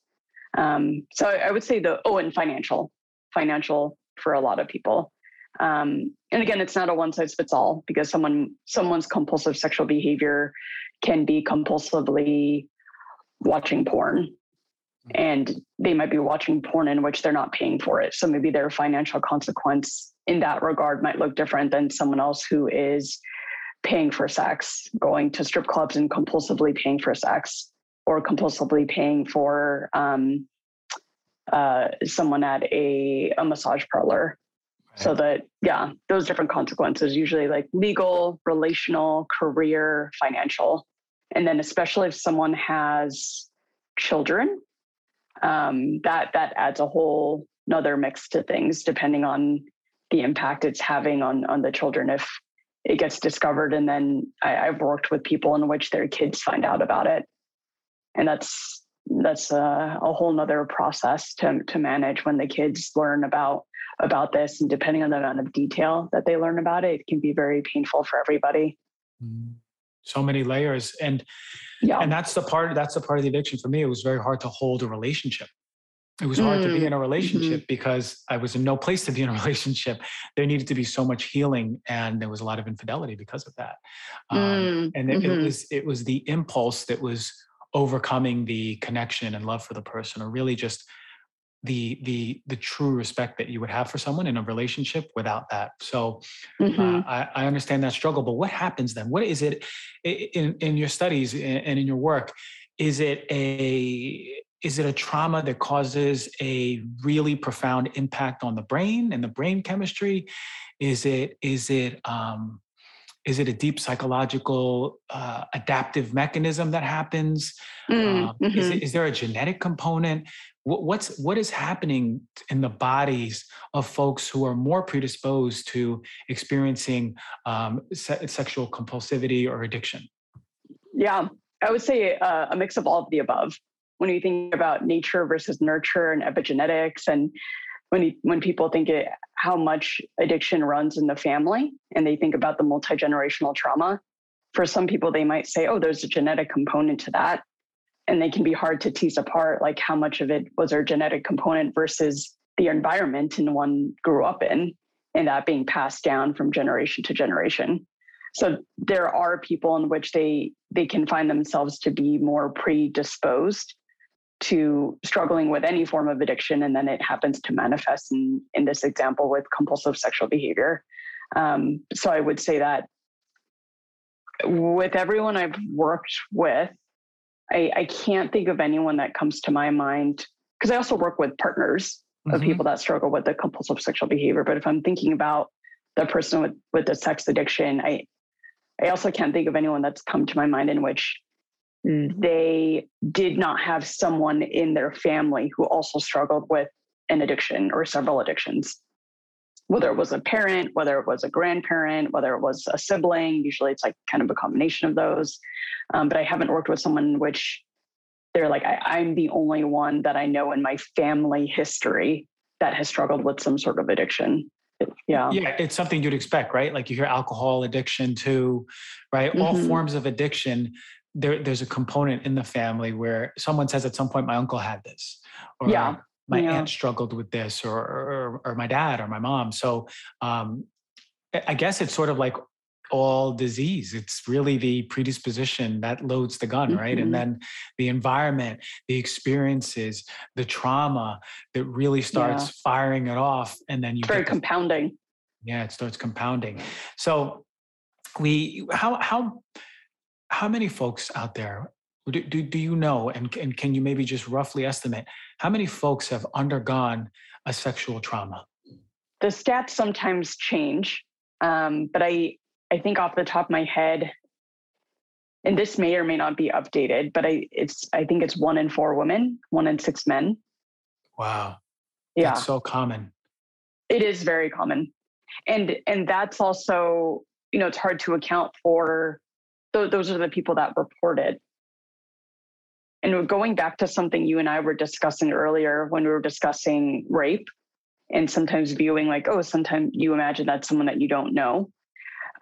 Um, so I would say the oh, and financial, financial for a lot of people. Um, and again, it's not a one size fits all because someone someone's compulsive sexual behavior can be compulsively watching porn mm-hmm. and they might be watching porn in which they're not paying for it. So maybe their financial consequence in that regard might look different than someone else who is paying for sex, going to strip clubs and compulsively paying for sex, or compulsively paying for um, uh, someone at a, a massage parlor. Right. So that, yeah, those different consequences, usually like legal, relational, career, financial. And then especially if someone has children, um, that that adds a whole another mix to things depending on the impact it's having on on the children. If it gets discovered and then I, have worked with people in which their kids find out about it. And that's that's a, a whole nother process to to manage when the kids learn about about this. And depending on the amount of detail that they learn about it it can be very painful for everybody. Mm so many layers and yeah and that's the part that's the part of the addiction for me it was very hard to hold a relationship it was hard mm. to be in a mm, relationship mm-hmm. because i was in no place to be in a relationship there needed to be so much healing and there was a lot of infidelity because of that um, mm. and it, mm-hmm. it was it was the impulse that was overcoming the connection and love for the person or really just the the the true respect that you would have for someone in a relationship without that. So uh, mm-hmm. uh, I, I, understand that struggle but what happens then? What is it in in your studies and in your work is it a is it a trauma that causes a really profound impact on the brain and the brain chemistry? Is it is it um is it a deep psychological uh, adaptive mechanism that happens? Mm, Um, is, mhm. it, is there a genetic component? What, what's what is happening in the bodies of folks who are more predisposed to experiencing um, se- sexual compulsivity or addiction? Yeah, I would say uh, a mix of all of the above. When you think about nature versus nurture and epigenetics, and when you, when people think it, how much addiction runs in the family, and they think about the multi generational trauma, for some people they might say, "Oh, there's a genetic component to that," and they can be hard to tease apart, like how much of it was their genetic component versus the environment and one grew up in, and that being passed down from generation to generation. So there are people in which they they can find themselves to be more predisposed to struggling with any form of addiction and then it happens to manifest in in this example with compulsive sexual behavior um, so i would say that with everyone i've worked with i i can't think of anyone that comes to my mind because i also work with partners of Mhm. people that struggle with the compulsive sexual behavior but if i'm thinking about the person with with the sex addiction i I also can't think of anyone that's come to my mind in which they did not have someone in their family who also struggled with an addiction or several addictions. Whether it was a parent, whether it was a grandparent, whether it was a sibling, usually it's like kind of a combination of those. Um, but I haven't worked with someone which they're like, I, I'm the only one that I know in my family history that has struggled with some sort of addiction. Yeah. yeah it's something you'd expect right like you hear alcohol addiction too right all Mhm. forms of addiction there, there's a component in the family where someone says at some point my uncle had this or Yeah, my yeah. aunt struggled with this or, or or my dad or my mom so um I- guess it's sort of like all disease it's really the predisposition that loads the gun right Mhm. and then the environment the experiences the trauma that really starts firing it off and then you It's very compounding. yeah, it starts compounding. So we how how how many folks out there do, do, do you know and, and can you maybe just roughly estimate how many folks have undergone a sexual trauma? the stats sometimes change um, but i i think off the top of my head and this may or may not be updated but i it's i think it's one in four women one in six men Wow. yeah That's so common. it is very common and and that's also you know it's hard to account for th- those are the people that reported. and going back to something you and i were discussing earlier when we were discussing rape and sometimes viewing like oh sometimes you imagine that's someone that you don't know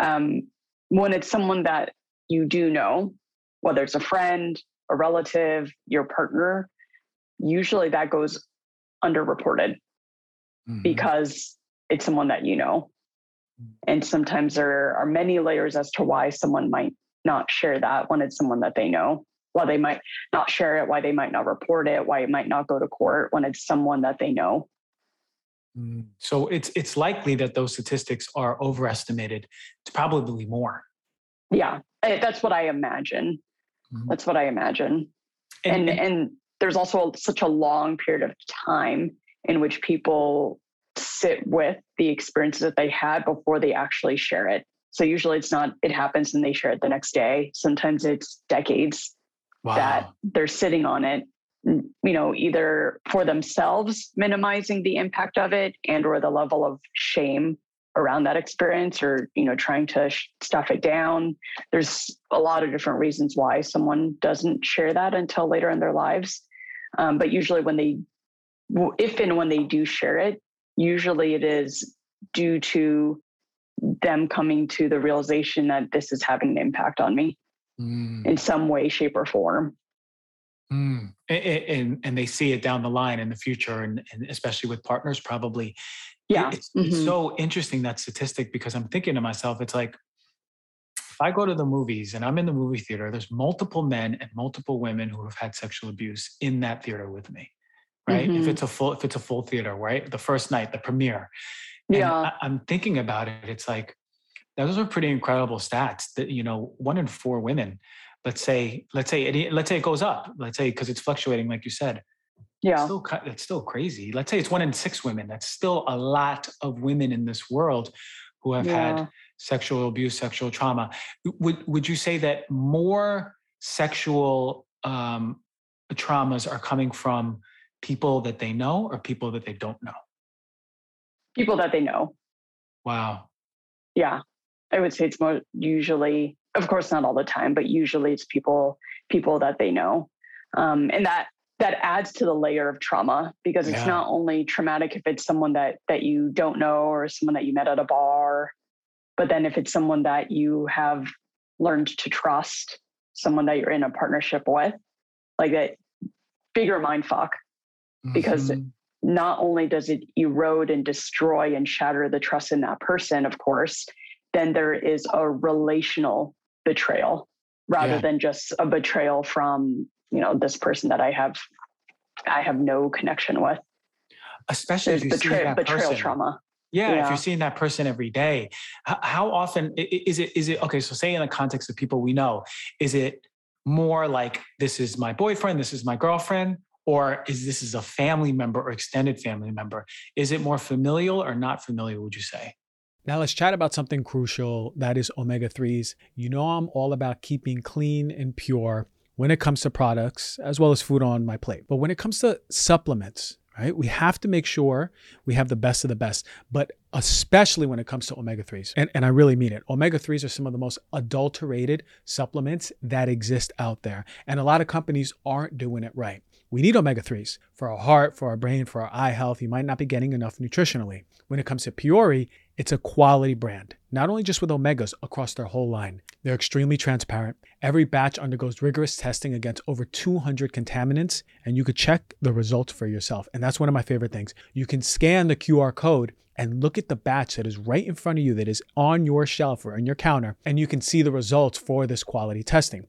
um, when it's someone that you do know whether it's a friend a relative your partner usually that goes underreported Mhm. because it's someone that you know. And sometimes there are many layers as to why someone might not share that when it's someone that they know. Why they might not share it, why they might not report it, why it might not go to court when it's someone that they know. Mm. So it's it's likely that those statistics are overestimated. It's probably more. Yeah, eh, that's what I imagine. Mhm. That's what I imagine. And and there's also such a long period of time in which people sit with the experiences that they had before they actually share it. So usually it's not it happens and they share it the next day. Sometimes it's decades wow. that they're sitting on it you know either for themselves minimizing the impact of it and or the level of shame around that experience or you know trying to stuff it down there's a lot of different reasons why someone doesn't share that until later in their lives um, but usually when they if and when they do share it usually it is due to them coming to the realization that this is having an impact on me Mm. in some way shape or form Mm. A- a- And, and they see it down the line in the future, and, and especially with partners, probably. yeah It's, it's Mhm. so interesting that statistic because I'm thinking to myself, it's like if I go to the movies and I'm in the movie theater, there's multiple men and multiple women who have had sexual abuse in that theater with me. Right. If Mhm. it's a full, if it's a full theater, right? The first night, the premiere. And yeah I, I'm thinking about it. It's like those are pretty incredible stats. That you know, one in four women. Let's say, let's say, it, let's say it goes up. Let's say because it's fluctuating, like you said. It's yeah still, it's still crazy. Let's say it's one in six women. That's still a lot of women in this world who have yeah had sexual abuse, sexual trauma. Would would you say that more sexual um, traumas are coming from people that they know or people that they don't know? People that they know. Wow. Yeah, I would say it's more usually, of course, not all the time, but usually it's people people that they know, um, and that that adds to the layer of trauma because it's yeah. not only traumatic if it's someone that that you don't know or someone that you met at a bar but then if it's someone that you have learned to trust someone that you're in a partnership with like that bigger mind fuck because mm-hmm. Not only does it erode and destroy and shatter the trust in that person of course then there is a relational betrayal rather yeah. than just a betrayal from you know this person that i have i have no connection with especially There's if you betray- see that betrayal person. trauma yeah, yeah, if you're seeing that person every day how often is it is it okay so say in the context of people we know is it more like this is my boyfriend this is my girlfriend or is this is a family member or extended family member is it more familial or not familial would you say now let's chat about something crucial that is omega 3s you know i'm all about keeping clean and pure when it comes to products as well as food on my plate. But when it comes to supplements, right, we have to make sure we have the best of the best, but especially when it comes to omega 3s. And, and I really mean it. Omega 3s are some of the most adulterated supplements that exist out there. And a lot of companies aren't doing it right. We need omega 3s for our heart, for our brain, for our eye health. You might not be getting enough nutritionally. When it comes to Puori, it's a quality brand, not only just with omegas across their whole line. They're extremely transparent. Every batch undergoes rigorous testing against over 200 contaminants, and you could check the results for yourself. And that's one of my favorite things. You can scan the QR code and look at the batch that is right in front of you that is on your shelf or on your counter, and you can see the results for this quality testing.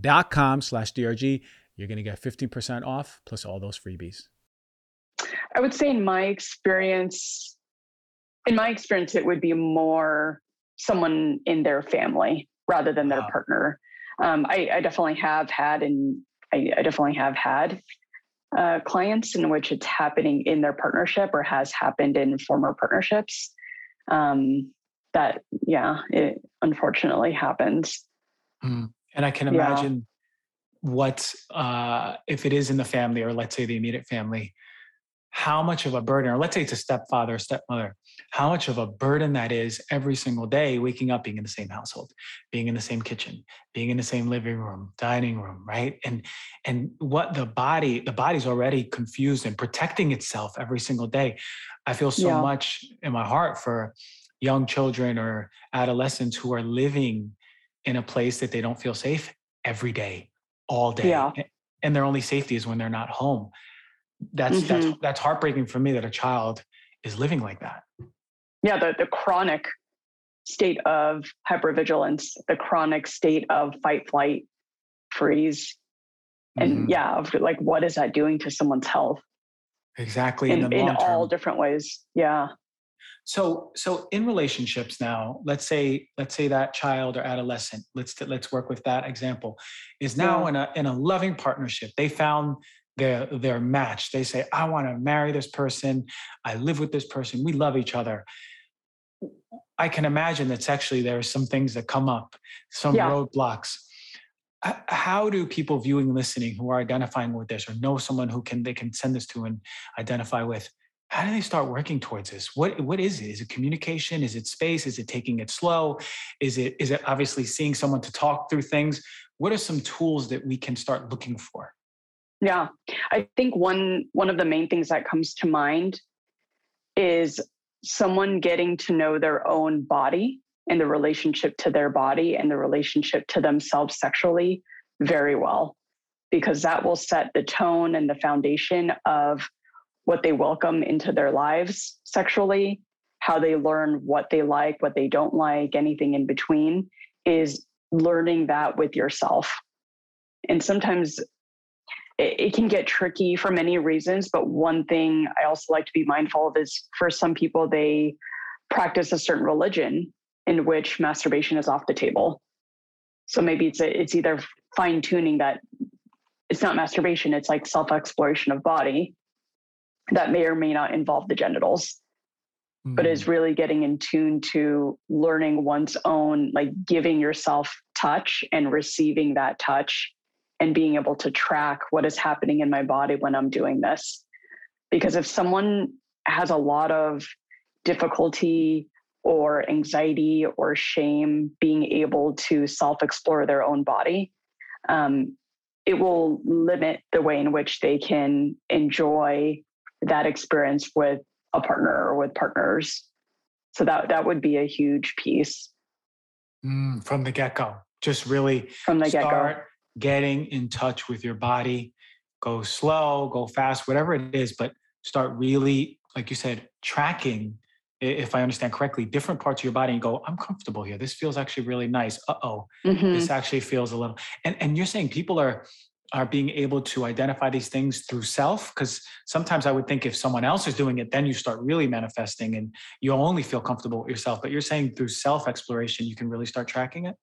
dot com slash DRG. You're going to get 15% off plus all those freebies. I would say in my experience, in my experience, it would be more someone in their family rather than their wow. partner. Um, I, I, definitely have had, and I, I definitely have had uh, clients in which it's happening in their partnership or has happened in former partnerships. Um, that, yeah, it unfortunately happens. Mm. And I can imagine yeah. what, uh, if it is in the family or let's say the immediate family, how much of a burden, or let's say it's a stepfather or stepmother, how much of a burden that is every single day, waking up, being in the same household, being in the same kitchen, being in the same living room, dining room, right? And and what the body, the body's already confused and protecting itself every single day. I feel so yeah. much in my heart for young children or adolescents who are living in a place that they don't feel safe every day, all day. Yeah. And their only safety is when they're not home that's mm-hmm. that's that's heartbreaking for me that a child is living like that yeah the, the chronic state of hypervigilance the chronic state of fight flight freeze and mm-hmm. yeah of like what is that doing to someone's health exactly in, in all different ways yeah so so in relationships now let's say let's say that child or adolescent let's let's work with that example is now yeah. in a in a loving partnership. They found their their match. They say i want to marry this person. I live with this person. We love each other. I can imagine that sexually there are some things that come up some yeah. roadblocks. How do people viewing listening who are identifying with this or know someone who can they can send this to and identify with how do they start working towards this? What what is it? Is it communication? Is it space? Is it taking it slow? Is it is it obviously seeing someone to talk through things? What are some tools that we can start looking for? Yeah, I think one one of the main things that comes to mind is someone getting to know their own body and the relationship to their body and the relationship to themselves sexually very well because that will set the tone and the foundation of what they welcome into their lives sexually, how they learn what they like, what they don't like, anything in between is learning that with yourself. And sometimes it, it can get tricky for many reasons. But one thing I also like to be mindful of is for some people, they practice a certain religion in which masturbation is off the table. So maybe it's a, it's either fine tuning that it's not masturbation, it's like self exploration of body that may or may not involve the genitals, mm. but is hmm. really getting in tune to learning one's own, like giving yourself touch and receiving that touch and being able to track what is happening in my body when I'm doing this. Because if someone has a lot of difficulty or anxiety or shame being able to self explore their own body, um, it will limit the way in which they can enjoy that experience with a partner or with partners. So that that would be a huge piece. Mm, from the get go, just really from the get go getting in touch with your body. Go slow, go fast, whatever it is, but start really, like you said, tracking, if I understand correctly, different parts of your body and go, I'm comfortable here. This feels actually really nice. Uh oh, mm-hmm. this actually feels a little. And, and you're saying people are are being able to identify these things through self because sometimes i would think if someone else is doing it then you start really manifesting and you only feel comfortable with yourself but you're saying through self exploration you can really start tracking it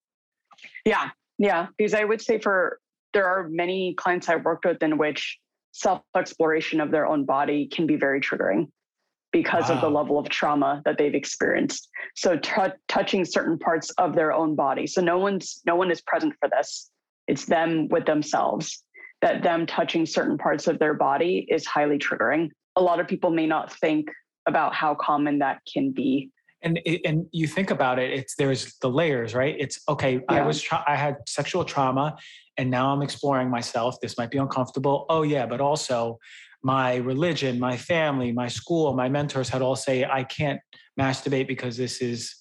yeah yeah, because I would say for there are many clients I've worked with in which self exploration of their own body can be very triggering because wow. of the level of trauma that they've experienced. So t- touching certain parts of their own body. So no one's no one is present for this. It's them with themselves. That them touching certain parts of their body is highly triggering. A lot of people may not think about how common that can be and and you think about it it's there's the layers right it's okay yeah. i was tra- i had sexual trauma and now i'm exploring myself this might be uncomfortable oh yeah but also my religion my family my school my mentors had all say i can't masturbate because this is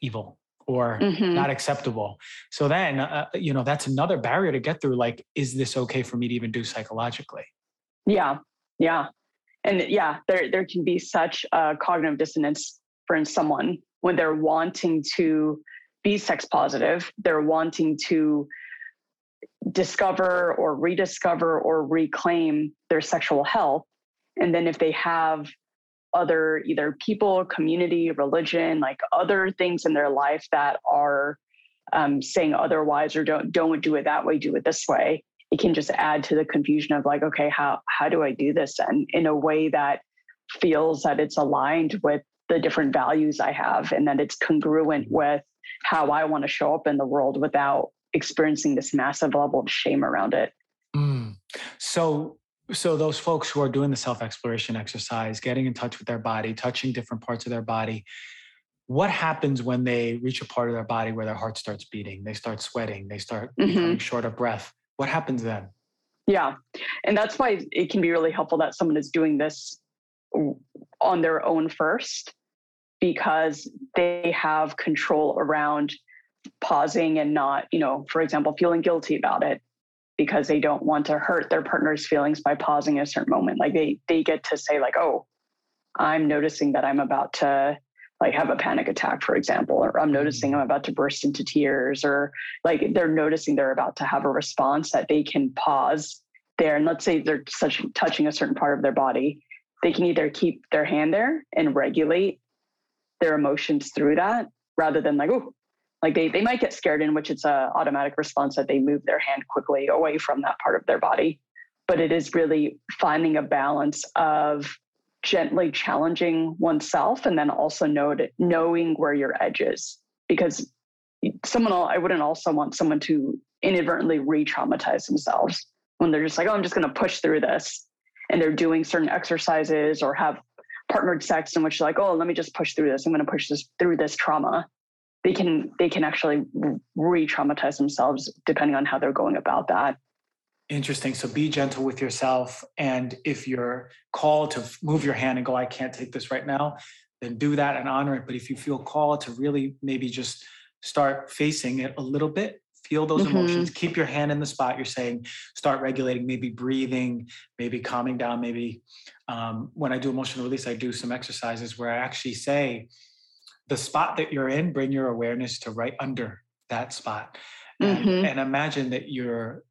evil or mm-hmm. not acceptable so then uh, uh, you know that's another barrier to get through like is this okay for me to even do psychologically yeah yeah and yeah there there can be such a cognitive dissonance for someone when they're wanting to be sex positive, they're wanting to discover or rediscover or reclaim their sexual health. And then if they have other either people, community, religion, like other things in their life that are um, saying otherwise or don't don't do it that way, do it this way. It can just add to the confusion of like, okay, how how do I do this and in a way that feels that it's aligned with the different values I have and that it's congruent mm-hmm. with how I want to show up in the world without experiencing this massive level of shame around it. Mm. So so those folks who are doing the self exploration exercise, getting in touch with their body, touching different parts of their body, what happens when they reach a part of their body where their heart starts beating, they start sweating, they start mm-hmm. becoming short of breath? What happens then? Yeah. And that's why it can be really helpful that someone is doing this on their own first because they have control around pausing and not, you know, for example, feeling guilty about it because they don't want to hurt their partner's feelings by pausing a certain moment. Like they they get to say like, "Oh, I'm noticing that I'm about to like have a panic attack, for example, or I'm noticing mm-hmm. I'm about to burst into tears, or like they're noticing they're about to have a response that they can pause there. And let's say they're such touching a certain part of their body, they can either keep their hand there and regulate their emotions through that rather than like, oh, like they, they might get scared in which it's a automatic response that they move their hand quickly away from that part of their body. But it is really finding a balance of gently challenging oneself and then also know knowing where your edge is. Because someone i wouldn't also want someone to inadvertently re-traumatize themselves when they're just like oh i'm just going to push through this. And they're doing certain exercises or have partnered sex in which they're like oh let me just push through this. I'm going to push this through this trauma they can they can actually re-traumatize themselves depending on how they're going about that Interesting. So be gentle with yourself. And if you're called to move your hand and go, I can't take this right now, then do that and honor it. But if you feel called to really maybe just start facing it a little bit, feel those mm-hmm. emotions, keep your hand in the spot you're saying, start regulating, maybe breathing, maybe calming down. Maybe um, when I do emotional release, I do some exercises where I actually say, the spot that you're in, bring your awareness to right under that spot. And, mm-hmm. and imagine that you're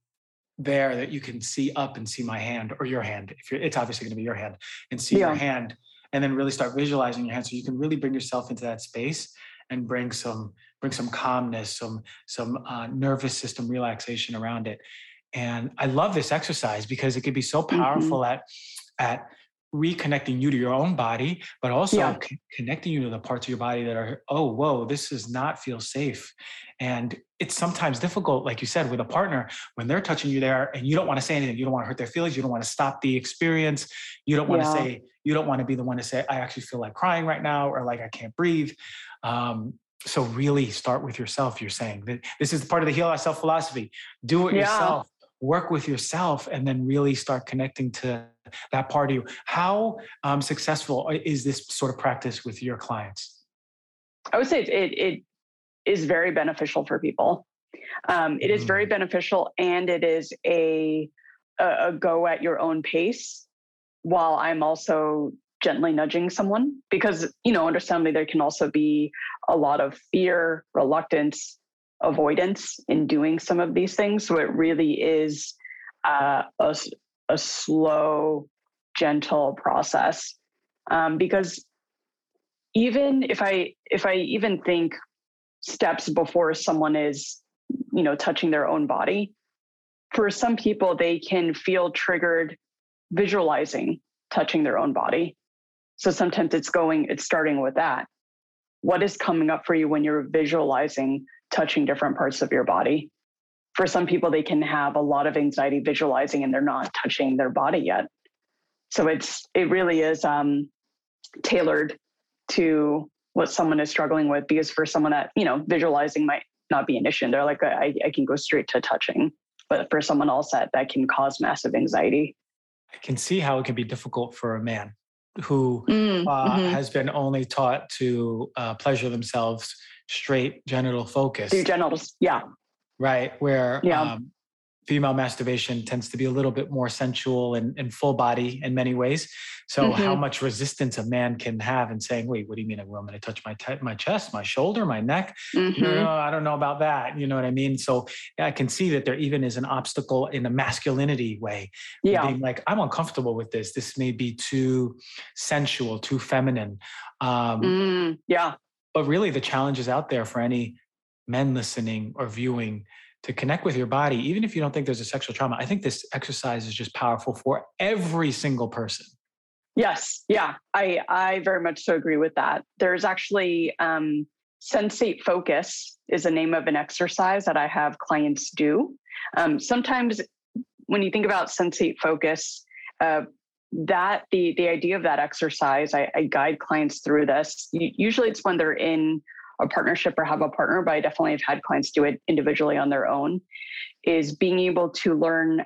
there that you can see up and see my hand or your hand. If you're, it's obviously going to be your hand and see yeah. your hand, and then really start visualizing your hand, so you can really bring yourself into that space and bring some bring some calmness, some some uh, nervous system relaxation around it. And I love this exercise because it can be so powerful mm-hmm. at at reconnecting you to your own body, but also yeah. c- connecting you to the parts of your body that are, oh, whoa, this does not feel safe. And it's sometimes difficult, like you said, with a partner when they're touching you there and you don't want to say anything. You don't want to hurt their feelings. You don't want to stop the experience. You don't want yeah. to say, you don't want to be the one to say, I actually feel like crying right now or like I can't breathe. Um, so really start with yourself. You're saying that this is part of the heal thyself philosophy. Do it yeah. yourself work with yourself and then really start connecting to that part of you. How um, successful is this sort of practice with your clients? I would say it, it is very beneficial for people. Um, it is very mm. beneficial and it is a, a, a go at your own pace while I'm also gently nudging someone because, you know, understandably, there can also be a lot of fear, reluctance, avoidance in doing some of these things. So it really is uh, a, a slow, gentle process. Um, because even if I if I even think steps before someone is, you know, touching their own body, for some people they can feel triggered visualizing touching their own body. So sometimes it's going, it's starting with that. What is coming up for you when you're visualizing touching different parts of your body. For some people, they can have a lot of anxiety visualizing and they're not touching their body yet. So it's it really is um, tailored to what someone is struggling with. Because for someone that you know visualizing might not be an issue, they're like I, I can go straight to touching. But for someone else that that can cause massive anxiety. I can see how it can be difficult for a man who mm, uh, mm-hmm. has been only taught to uh, pleasure themselves straight genital focus. Through genitals, yeah. Right, where yeah. Um, female masturbation tends to be a little bit more sensual and, and full body in many ways. So, mm-hmm. how much resistance a man can have in saying, "Wait, what do you mean a woman to touch my t- my chest, my shoulder, my neck?" Mm-hmm. No, I don't know about that. You know what I mean? So, I can see that there even is an obstacle in a masculinity way. Yeah, being like, I'm uncomfortable with this. This may be too sensual, too feminine. Um, mm, yeah. But really, the challenge is out there for any men listening or viewing to connect with your body, even if you don't think there's a sexual trauma. I think this exercise is just powerful for every single person. Yes, yeah, I I very much so agree with that. There's actually um, sensate focus is the name of an exercise that I have clients do. Um, sometimes when you think about sensate focus, uh, that the the idea of that exercise, I, I guide clients through this. Usually, it's when they're in a partnership or have a partner, but I definitely have had clients do it individually on their own. Is being able to learn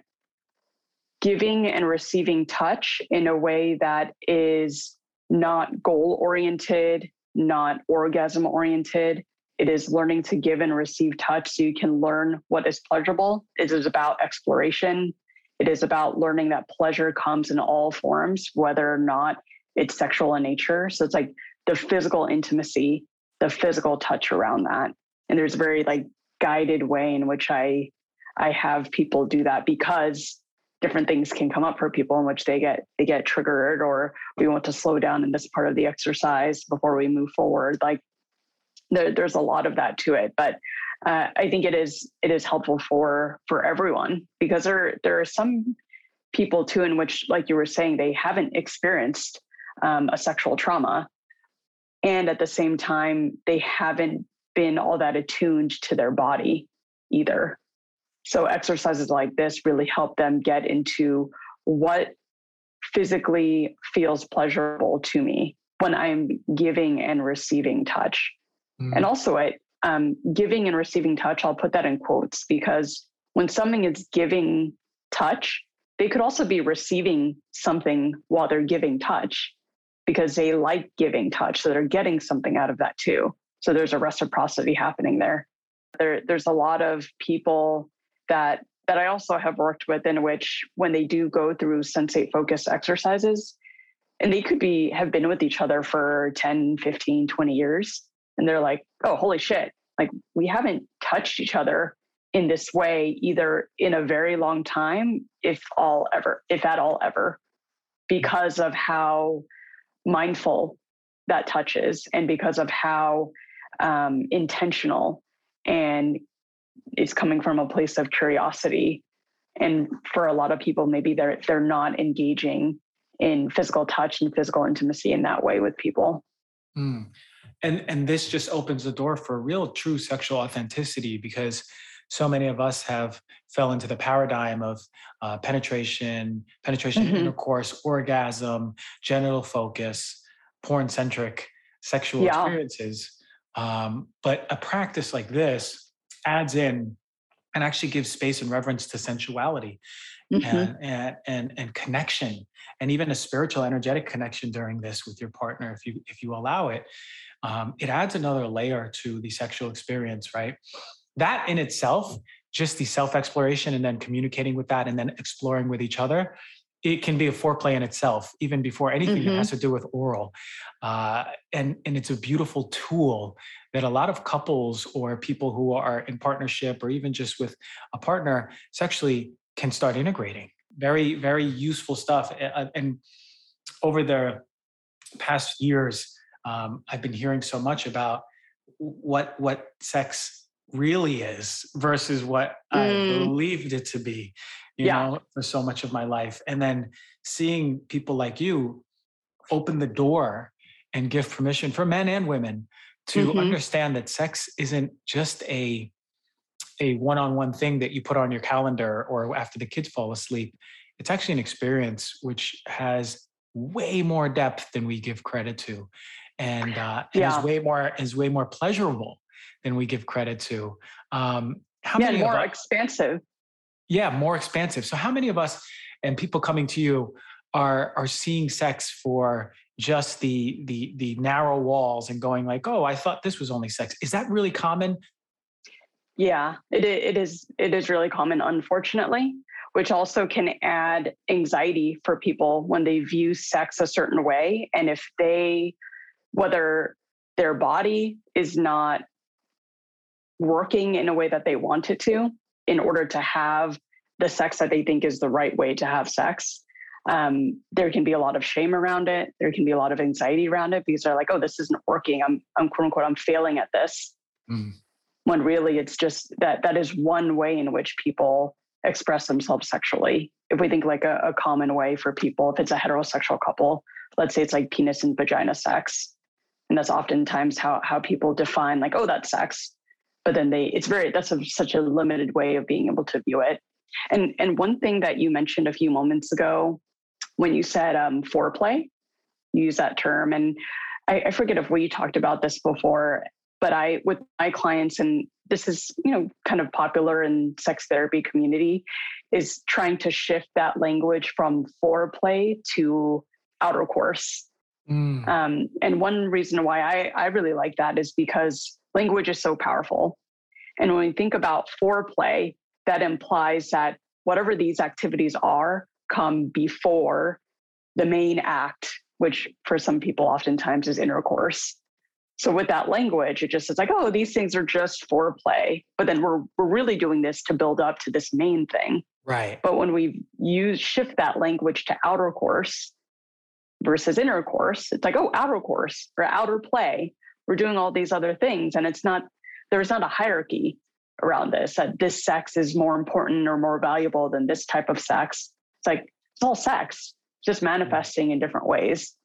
giving and receiving touch in a way that is not goal oriented, not orgasm oriented. It is learning to give and receive touch so you can learn what is pleasurable. It is about exploration. It is about learning that pleasure comes in all forms, whether or not it's sexual in nature. So it's like the physical intimacy, the physical touch around that. And there's a very like guided way in which I I have people do that because different things can come up for people in which they get they get triggered or we want to slow down in this part of the exercise before we move forward. Like there, there's a lot of that to it, but uh, I think it is it is helpful for for everyone because there there are some people too in which, like you were saying, they haven't experienced um, a sexual trauma, and at the same time they haven't been all that attuned to their body either. So exercises like this really help them get into what physically feels pleasurable to me when I'm giving and receiving touch. Mm. And also, I, um, giving and receiving touch, I'll put that in quotes because when something is giving touch, they could also be receiving something while they're giving touch because they like giving touch. So they're getting something out of that too. So there's a reciprocity happening there. There, there's a lot of people that that I also have worked with in which when they do go through sensate focus exercises, and they could be have been with each other for 10, 15, 20 years and they're like, oh, holy shit, like we haven't touched each other in this way either in a very long time, if all ever, if at all ever, because of how mindful that touch is and because of how um, intentional and it's coming from a place of curiosity. And for a lot of people maybe they're they're not engaging in physical touch and physical intimacy in that way with people. Mm and and this just opens the door for real true sexual authenticity because so many of us have fell into the paradigm of uh, penetration penetration mm-hmm. intercourse orgasm genital focus porn centric sexual yeah. experiences um, but a practice like this adds in and actually gives space and reverence to sensuality mm-hmm. and, and, and and connection and even a spiritual energetic connection during this with your partner if you if you allow it um, it adds another layer to the sexual experience, right? That in itself, just the self exploration and then communicating with that and then exploring with each other, it can be a foreplay in itself, even before anything mm-hmm. that has to do with oral. Uh, and, and it's a beautiful tool that a lot of couples or people who are in partnership or even just with a partner sexually can start integrating. Very, very useful stuff. And over the past years, um, I've been hearing so much about what what sex really is versus what mm. I believed it to be, you yeah. know, for so much of my life. And then seeing people like you open the door and give permission for men and women to mm-hmm. understand that sex isn't just a a one-on-one thing that you put on your calendar or after the kids fall asleep. It's actually an experience which has way more depth than we give credit to and, uh, and yeah. is way more is way more pleasurable than we give credit to. Um, how yeah, many more us, expansive. Yeah, more expansive. So how many of us and people coming to you are are seeing sex for just the the the narrow walls and going like, oh, I thought this was only sex. Is that really common? Yeah, it it is it is really common, unfortunately which also can add anxiety for people when they view sex a certain way. And if they whether their body is not working in a way that they want it to in order to have the sex that they think is the right way to have sex. Um, there can be a lot of shame around it. There can be a lot of anxiety around it because they're like, "Oh, this isn't working. I'm, I'm quote unquote, I'm failing at this." Mm. When really, it's just that that is one way in which people express themselves sexually. If we think like a, a common way for people, if it's a heterosexual couple, let's say it's like penis and vagina sex and that's oftentimes how how people define like oh that's sex but then they it's very that's a, such a limited way of being able to view it and and one thing that you mentioned a few moments ago when you said um, foreplay, you use that term. And I, I forget if we talked about this before, but I, with my clients, and this is, you know, kind of popular in sex therapy community, is trying to shift that language from foreplay to outer course. Mm. Um, and one reason why I, I really like that is because language is so powerful. And when we think about foreplay, that implies that whatever these activities are come before the main act, which for some people oftentimes is intercourse. So with that language, it just is like, oh, these things are just foreplay. But then we're we're really doing this to build up to this main thing. Right. But when we use shift that language to outer course versus inner course, it's like, oh, outer course or outer play. We're doing all these other things. And it's not, there's not a hierarchy around this, that this sex is more important or more valuable than this type of sex. It's like, it's all sex, just manifesting in different ways.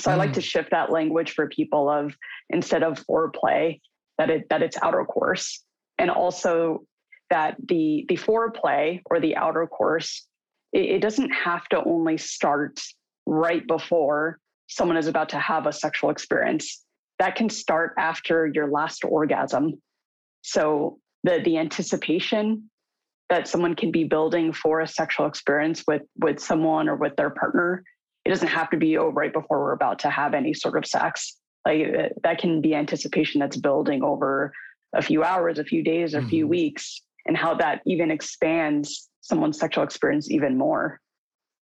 So mm. I like to mm. shift that language for people of instead of foreplay, that it that it's outer course. And also that the the foreplay or the outer course, it, it doesn't have to only start right before someone is about to have a sexual experience. That can start after your last orgasm. So the the anticipation that someone can be building for a sexual experience with with someone or with their partner it doesn't have to be oh right before we're about to have any sort of sex like uh, that can be anticipation that's building over a few hours a few days a mm-hmm. few weeks and how that even expands someone's sexual experience even more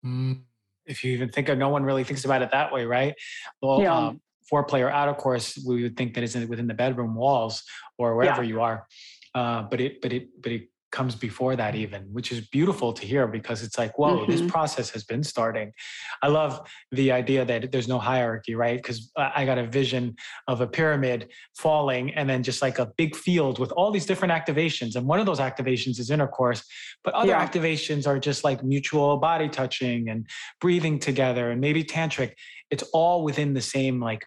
mm. If you even think of no one really thinks about it that way right well yeah. um, foreplay or outer course we would think that it's within the bedroom walls or wherever yeah. you are uh, but it but it but it comes before that even which is beautiful to hear because it's like whoa mm-hmm. this process has been starting i love the idea that there's no hierarchy right because i got a vision of a pyramid falling and then just like a big field with all these different activations and one of those activations is intercourse but other yeah. activations are just like mutual body touching and breathing together and maybe tantric it's all within the same like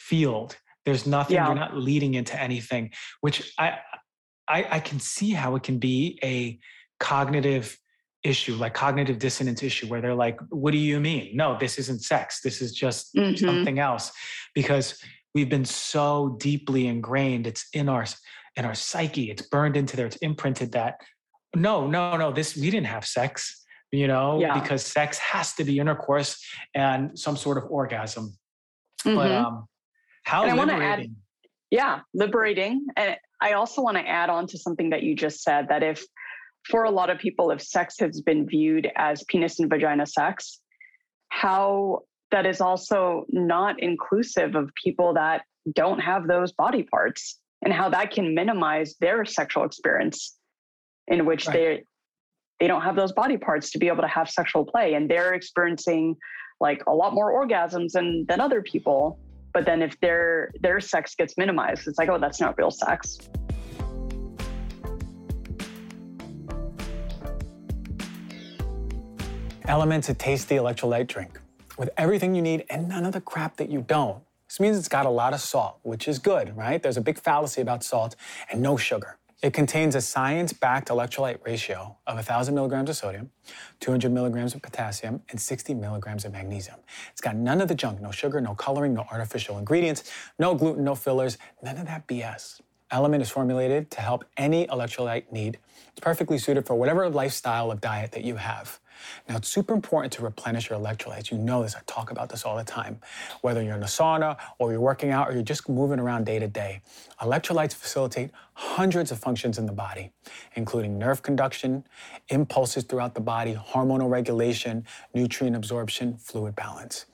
field there's nothing yeah. you're not leading into anything which i I, I can see how it can be a cognitive issue, like cognitive dissonance issue, where they're like, what do you mean? No, this isn't sex. This is just mm-hmm. something else. Because we've been so deeply ingrained, it's in our in our psyche, it's burned into there, it's imprinted that no, no, no, this we didn't have sex, you know, yeah. because sex has to be intercourse and some sort of orgasm. Mm-hmm. But um how and liberating. Add, yeah, liberating. And I also want to add on to something that you just said that if, for a lot of people, if sex has been viewed as penis and vagina sex, how that is also not inclusive of people that don't have those body parts and how that can minimize their sexual experience in which right. they they don't have those body parts to be able to have sexual play and they're experiencing like a lot more orgasms than than other people but then if their their sex gets minimized, it's like, oh, that's not real sex. LMNT's a tasty electrolyte drink with everything you need and none of the crap that you don't. This means it's got a lot of salt, which is good, right? There's a big fallacy about salt and no sugar. It contains a science-backed electrolyte ratio of 1,000 milligrams of sodium, 200 milligrams of potassium, and 60 milligrams of magnesium. It's got none of the junk, no sugar, no coloring, no artificial ingredients, no gluten, no fillers, none of that BS. LMNT is formulated to help any electrolyte need. It's perfectly suited for whatever lifestyle of diet that you have. Now, it's super important to replenish your electrolytes. You know this, I talk about this all the time. Whether you're in a sauna or you're working out or you're just moving around day to day, electrolytes facilitate hundreds of functions in the body, including nerve conduction, impulses throughout the body, hormonal regulation, nutrient absorption, fluid balance.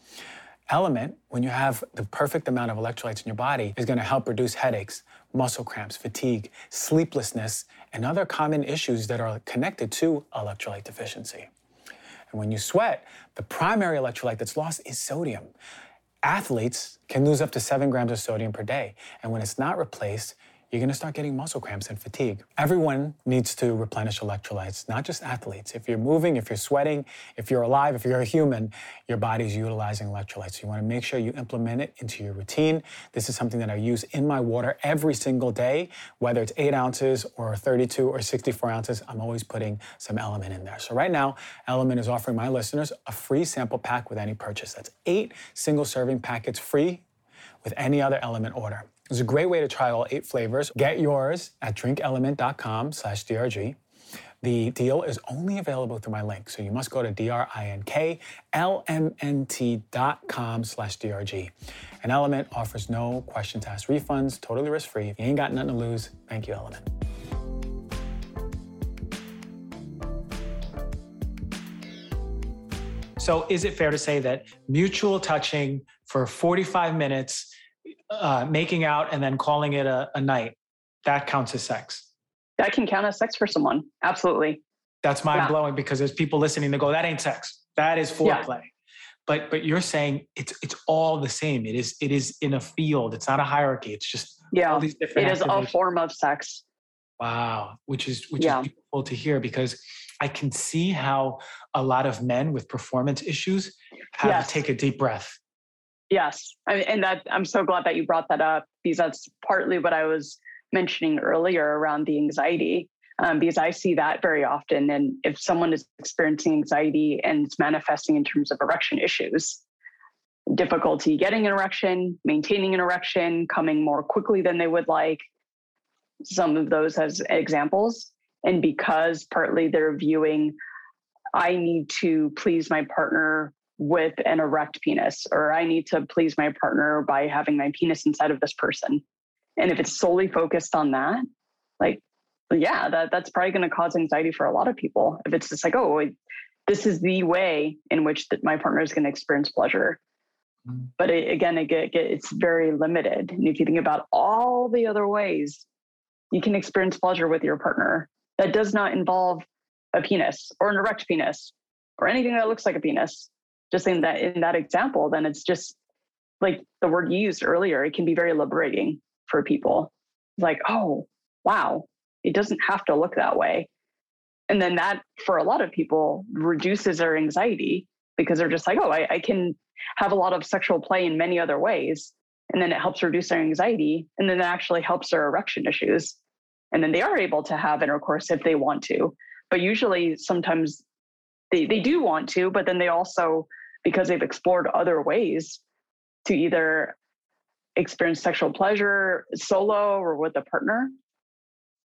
LMNT, when you have the perfect amount of electrolytes in your body, is going to help reduce headaches, muscle cramps, fatigue, sleeplessness, and other common issues that are connected to electrolyte deficiency. And when you sweat, the primary electrolyte that's lost is sodium. Athletes can lose up to seven grams of sodium per day. And when it's not replaced, you're going to start getting muscle cramps and fatigue. Everyone needs to replenish electrolytes, not just athletes. If you're moving, if you're sweating, if you're alive, if you're a human, your body's utilizing electrolytes. So You want to make sure you implement it into your routine. This is something that I use in my water every single day, whether it's eight ounces or 32 or 64 ounces. I'm always putting some LMNT in there. So right now, LMNT is offering my listeners a free sample pack with any purchase. That's eight single serving packets free with any other LMNT order. It's a great way to try all eight flavors. Get yours at drinklmnt.com slash DRG. The deal is only available through my link, so you must go to D-R-I-N-K-L-M-N-T.com slash DRG. And LMNT offers no questions asked refunds, totally risk-free. If you ain't got nothing to lose, thank you, LMNT. So is it fair to say that mutual touching for 45 minutes uh, making out and then calling it a, a night, that counts as sex. That can count as sex for someone. Absolutely. That's mind blowing yeah. because there's people listening that go, that ain't sex. That is foreplay. Yeah. But but you're saying it's it's all the same. It is it is in a field. It's not a hierarchy. It's just yeah. all these different. It is a form of sex. Wow, which is which yeah. is beautiful to hear because I can see how a lot of men with performance issues have yes. to take a deep breath Yes, I and that I'm so glad that you brought that up because that's partly what I was mentioning earlier around the anxiety. Um, because I see that very often, and if someone is experiencing anxiety and it's manifesting in terms of erection issues, difficulty getting an erection, maintaining an erection, coming more quickly than they would like, some of those as examples. And because partly they're viewing, I need to please my partner with an erect penis, or I need to please my partner by having my penis inside of this person. And if it's solely focused on that, like, yeah, that, that's probably going to cause anxiety for a lot of people. If it's just like, oh, this is the way in which that my partner is going to experience pleasure. Mm-hmm. But it, again, it, it, it's very limited. And if you think about all the other ways you can experience pleasure with your partner, that does not involve a penis or an erect penis or anything that looks like a penis just in that in that example, then it's just like the word you used earlier, it can be very liberating for people. Like, oh, wow, it doesn't have to look that way. And then that, for a lot of people, reduces their anxiety because they're just like, oh, I, I can have a lot of sexual play in many other ways. And then it helps reduce their anxiety. And then it actually helps their erection issues. And then they are able to have intercourse if they want to. But usually, sometimes they, they do want to, but then they also because they've explored other ways to either experience sexual pleasure solo or with a partner,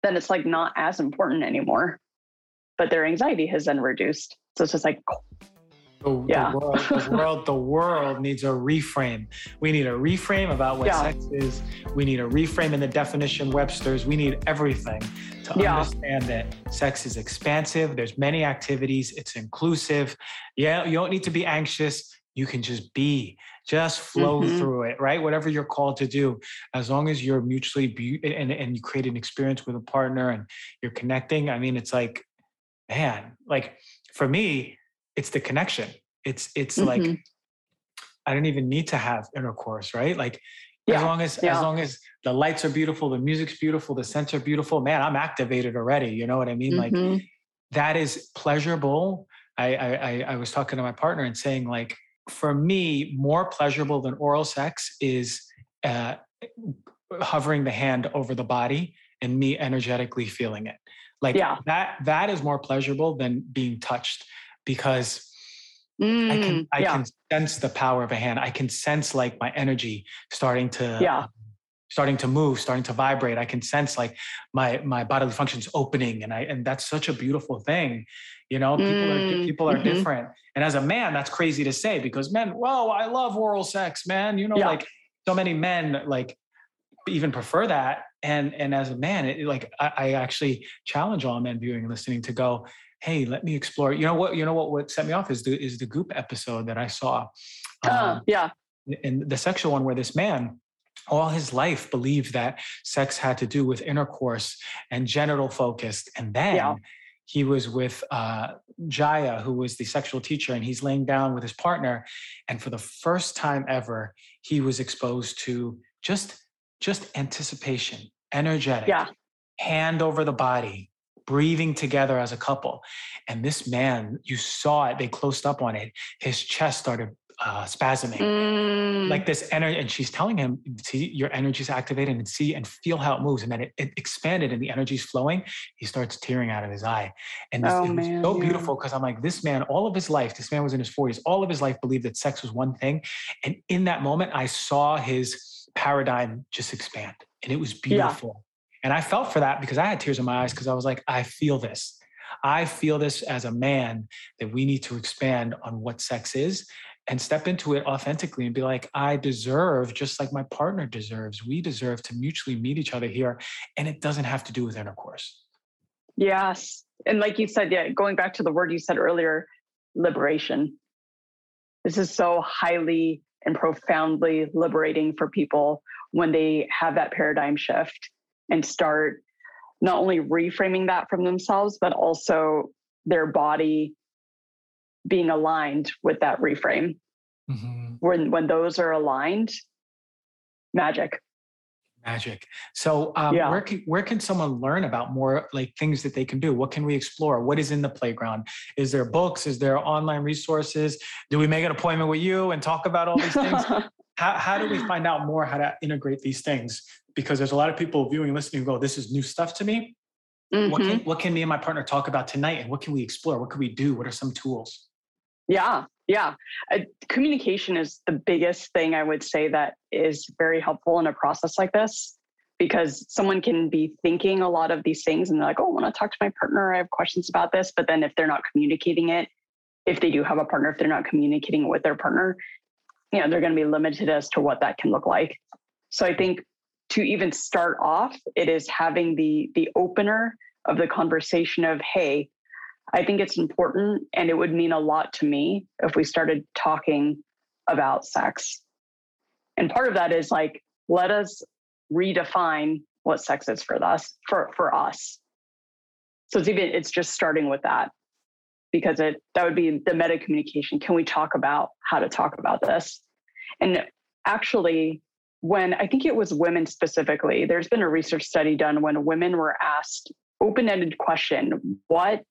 then it's like not as important anymore. But their anxiety has then reduced. So it's just like, the, yeah. the, world, the world, the world needs a reframe. We need a reframe about what yeah. sex is. We need a reframe in the definition Webster's. We need everything to yeah. understand that sex is expansive. There's many activities. It's inclusive. Yeah, you don't need to be anxious. You can just be, just flow mm-hmm. through it, right? Whatever you're called to do, as long as you're mutually be- and and you create an experience with a partner and you're connecting. I mean, it's like, man, like for me, it's the connection. It's it's mm-hmm. like I don't even need to have intercourse, right? Like yeah. as long as yeah. as long as the lights are beautiful, the music's beautiful, the scents are beautiful, man, I'm activated already. You know what I mean? Mm-hmm. Like that is pleasurable. I, I I was talking to my partner and saying like for me, more pleasurable than oral sex is uh, hovering the hand over the body and me energetically feeling it. Like yeah. that that is more pleasurable than being touched because mm, I can I yeah. can sense the power of a hand. I can sense like my energy starting to yeah. Starting to move, starting to vibrate. I can sense like my my bodily functions opening, and I and that's such a beautiful thing. You know, people mm, are people are mm-hmm. different, and as a man, that's crazy to say because men, whoa, I love oral sex, man. You know, yeah. like so many men like even prefer that and and as a man it, like I, I, actually challenge all men viewing and listening to go hey, let me explore. You know what? You know what? What set me off is the is the Goop episode that I saw. Uh, um, yeah. And the sexual one, where this man, all his life, believed that sex had to do with intercourse and genital focused, and then. Yeah. He was with uh, Jaya, who was the sexual teacher, and he's laying down with his partner. And for the first time ever, he was exposed to just just anticipation energetic, Yeah. hand over the body, breathing together as a couple. And this man, you saw it, they closed up on it. His chest started uh, spasming. Mm, Like this energy, and she's telling him, see, your energy's activated and see and feel how it moves. And then it, it expanded and the energy's flowing. He starts tearing out of his eye. And this, Oh, it was man, so yeah. beautiful because I'm like, this man, all of his life, this man was in his 40s, all of his life believed that sex was one thing. And in that moment, I saw his paradigm just expand. And it was beautiful. And I felt for that because I had tears in my eyes because I was like, I feel this. I feel this as a man that we need to expand on what sex is and step into it authentically and be like, I deserve, just like my partner deserves, we deserve to mutually meet each other here. And it doesn't have to do with intercourse. yes. And like you said, yeah, going back to the word you said earlier, liberation. This is so highly and profoundly liberating for people when they have that paradigm shift and start not only reframing that from themselves, but also their body being aligned with that reframe. When when those are aligned, magic. Magic. So, um, Yeah. where can where can someone learn about more like things that they can do? What can we explore? What is in the playground? Is there books? Is there online resources? Do we make an appointment with you and talk about all these things? how, how do we find out more how to integrate these things? Because there's a lot of people viewing, listening, go, "This is new stuff to me." What Mhm. can what can me and my partner talk about tonight? And what can we explore? What can we do? What are some tools? Yeah, yeah. Uh, communication is the biggest thing I would say that is very helpful in a process like this because someone can be thinking a lot of these things and they're like, oh, I want to talk to my partner. I have questions about this. But then if they're not communicating it, if they do have a partner, if they're not communicating it with their partner, you know, they're going to be limited as to what that can look like. So I think to even start off, it is having the the opener of the conversation of, hey, I think it's important and it would mean a lot to me if we started talking about sex. And part of that is like, let us redefine what sex is for us, for, for us. So it's even, it's just starting with that because it, that would be the meta communication. Can we talk about how to talk about this? And actually, when I think it was women specifically, there's been a research study done when women were asked open-ended question, what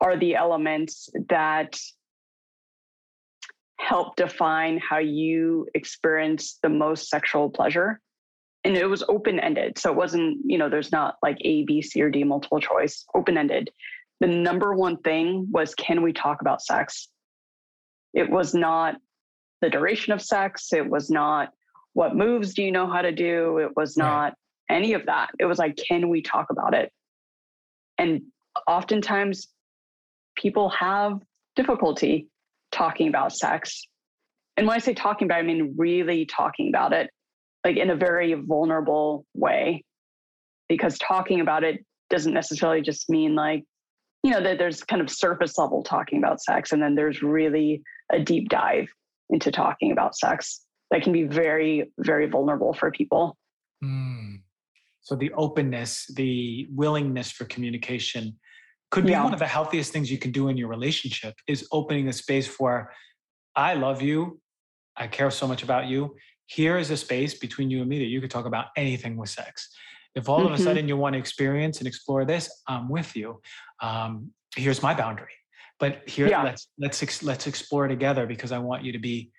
are the elements that help define how you experience the most sexual pleasure? And it was open-ended. So it wasn't you know there's not like a b c or d multiple choice open-ended. The number one thing was can we talk about sex? It was not the duration of sex it was not what moves do you know how to do it was Right. not any of that it was like can we talk about it and oftentimes people have difficulty talking about sex. And when I say talking about, it, I mean really talking about it, like in a very vulnerable way. Because talking about it doesn't necessarily just mean like, you know, that there's kind of surface level talking about sex, and then there's really a deep dive into talking about sex that can be very, very vulnerable for people. Mm. So the openness, the willingness for communication could be Yeah. one of the healthiest things you can do in your relationship is opening a space for I love you. I care so much about you. Here is a space between you and me that you could talk about anything with sex. If all of a Mhm. sudden you want to experience and explore this, I'm with you. Um, here's my boundary. But here, Yeah. let's let's ex- let's explore together because I want you to be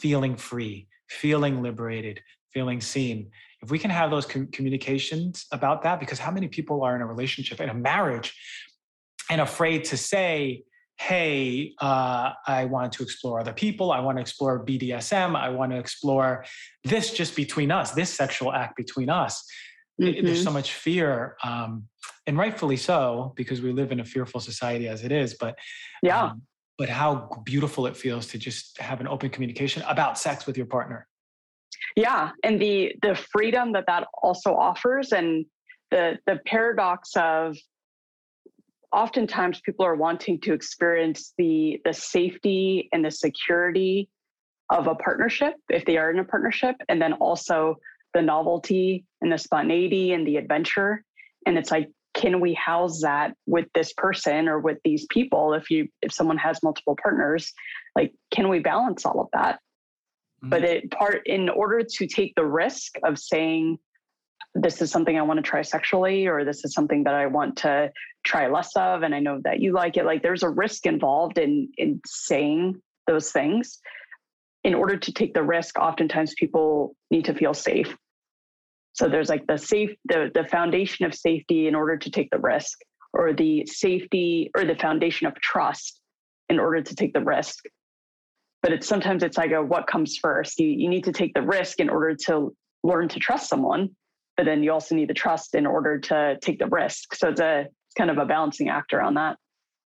feeling free, feeling liberated, feeling seen. If we can have those com- communications about that, because how many people are in a relationship, in a marriage, and afraid to say, hey, uh, I want to explore other people. I want to explore BDSM. I want to explore this just between us, this sexual act between us. It- There's so much fear, um, and rightfully so, because we live in a fearful society as it is. But Yeah. um, but how beautiful it feels to just have an open communication about sex with your partner. yeah and the the freedom that that also offers and the the paradox of oftentimes people are wanting to experience the the safety and the security of a partnership if they are in a partnership and then also the novelty and the spontaneity and the adventure and it's like can we house that with this person or with these people if you if someone has multiple partners like can we balance all of that mm-hmm. but it part in order to take the risk of saying this is something I want to try sexually, or this is something that I want to try less of, and I know that you like it. Like there's a risk involved in in saying those things. In order to take the risk, oftentimes people need to feel safe. So there's like the safe, the the foundation of safety in order to take the risk, or the safety or the foundation of trust in order to take the risk. But it's sometimes it's like a what comes first. You you need to take the risk in order to learn to trust someone but then you also need the trust in order to take the risk. So it's a kind of a balancing act around that.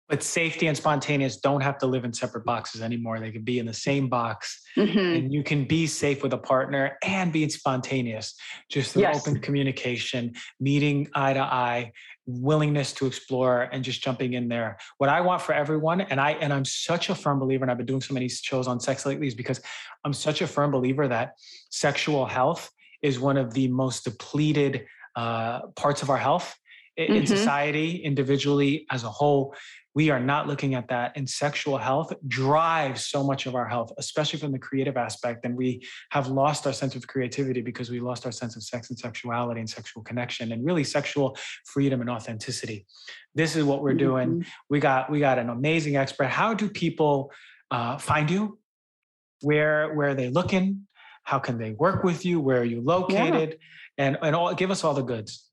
But safety and spontaneous don't have to live in separate boxes anymore. They can be in the same box, mm-hmm. and you can be safe with a partner and be spontaneous just through yes. open communication, meeting eye to eye, willingness to explore, and just jumping in there. What I want for everyone, and I and I'm such a firm believer, and I've been doing so many shows on sex lately, is because I'm such a firm believer that sexual health is one of the most depleted uh, parts of our health in mm-hmm. society, individually as a whole. We are not looking at that. And sexual health drives so much of our health, especially from the creative aspect. And we have lost our sense of creativity because we lost our sense of sex and sexuality and sexual connection and really sexual freedom and authenticity. This is what we're doing. Mm-hmm. We got we got an amazing expert. How do people uh, find you? Where where are they looking? How can they work with you? Where are you located? Yeah. And and all give us all the goods.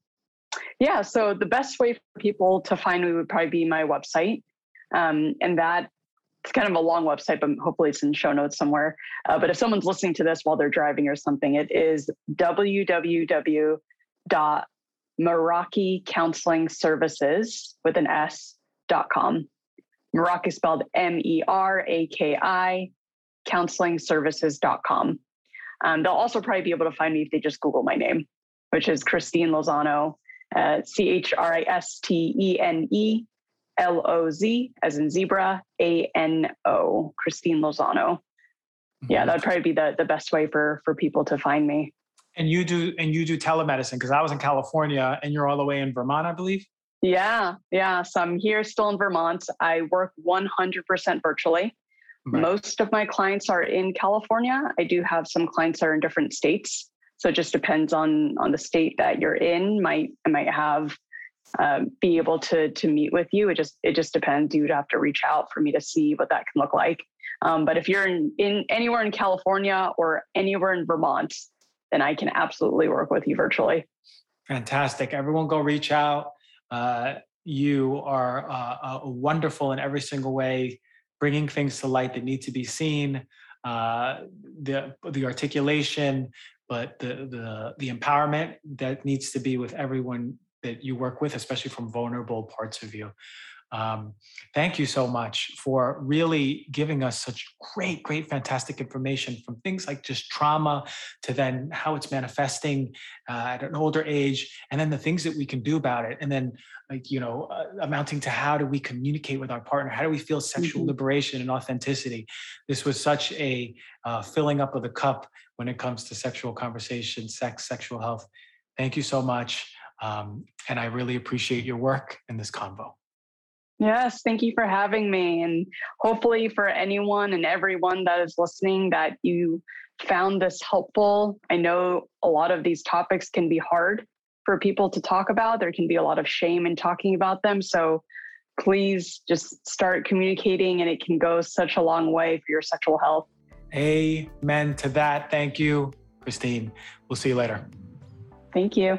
Yeah. So the best way for people to find me would probably be my website. Um, and that it's kind of a long website, but hopefully it's in show notes somewhere. Uh, but if someone's listening to this while they're driving or something, it is www.meraki counseling services with an S dot com. Meraki spelled M E R A K I counseling services.com. Um, they'll also probably be able to find me if they just Google my name, which is Christene Lozano, C H R I S T E N E L O Z, as in zebra, A N O, Christene Lozano. Yeah, mm-hmm. that would probably be the, the best way for for people to find me. And you do and you do telemedicine because I was in California and you're all the way in Vermont, I believe. Yeah, yeah. So I'm here still in Vermont. I work 100% virtually. Right. Most of my clients are in California. I do have some clients that are in different states. So it just depends on on the state that you're in. Might might have uh, be able to to meet with you. It just it just depends. You'd have to reach out for me to see what that can look like. Um, but if you're in, in anywhere in California or anywhere in Vermont, then I can absolutely work with you virtually. Fantastic. Everyone go reach out. Uh, you are uh, uh wonderful in every single way bringing things to light that need to be seen, uh, the the articulation, but the the the empowerment that needs to be with everyone that you work with, especially from vulnerable parts of you. Um, thank you so much for really giving us such great, great, fantastic information from things like just trauma to then how it's manifesting uh, at an older age, and then the things that we can do about it, and then like you know uh, amounting to how do we communicate with our partner, how do we feel sexual mm-hmm. liberation and authenticity. This was such a uh, filling up of the cup when it comes to sexual conversation, sex, sexual health. Thank you so much. Um, and I really appreciate your work in this convo. Yes, thank you for having me. And hopefully, for anyone and everyone that is listening, that you found this helpful. I know a lot of these topics can be hard for people to talk about, there can be a lot of shame in talking about them. So, please just start communicating, and it can go such a long way for your sexual health. Amen to that. Thank you, Christene. We'll see you later. Thank you.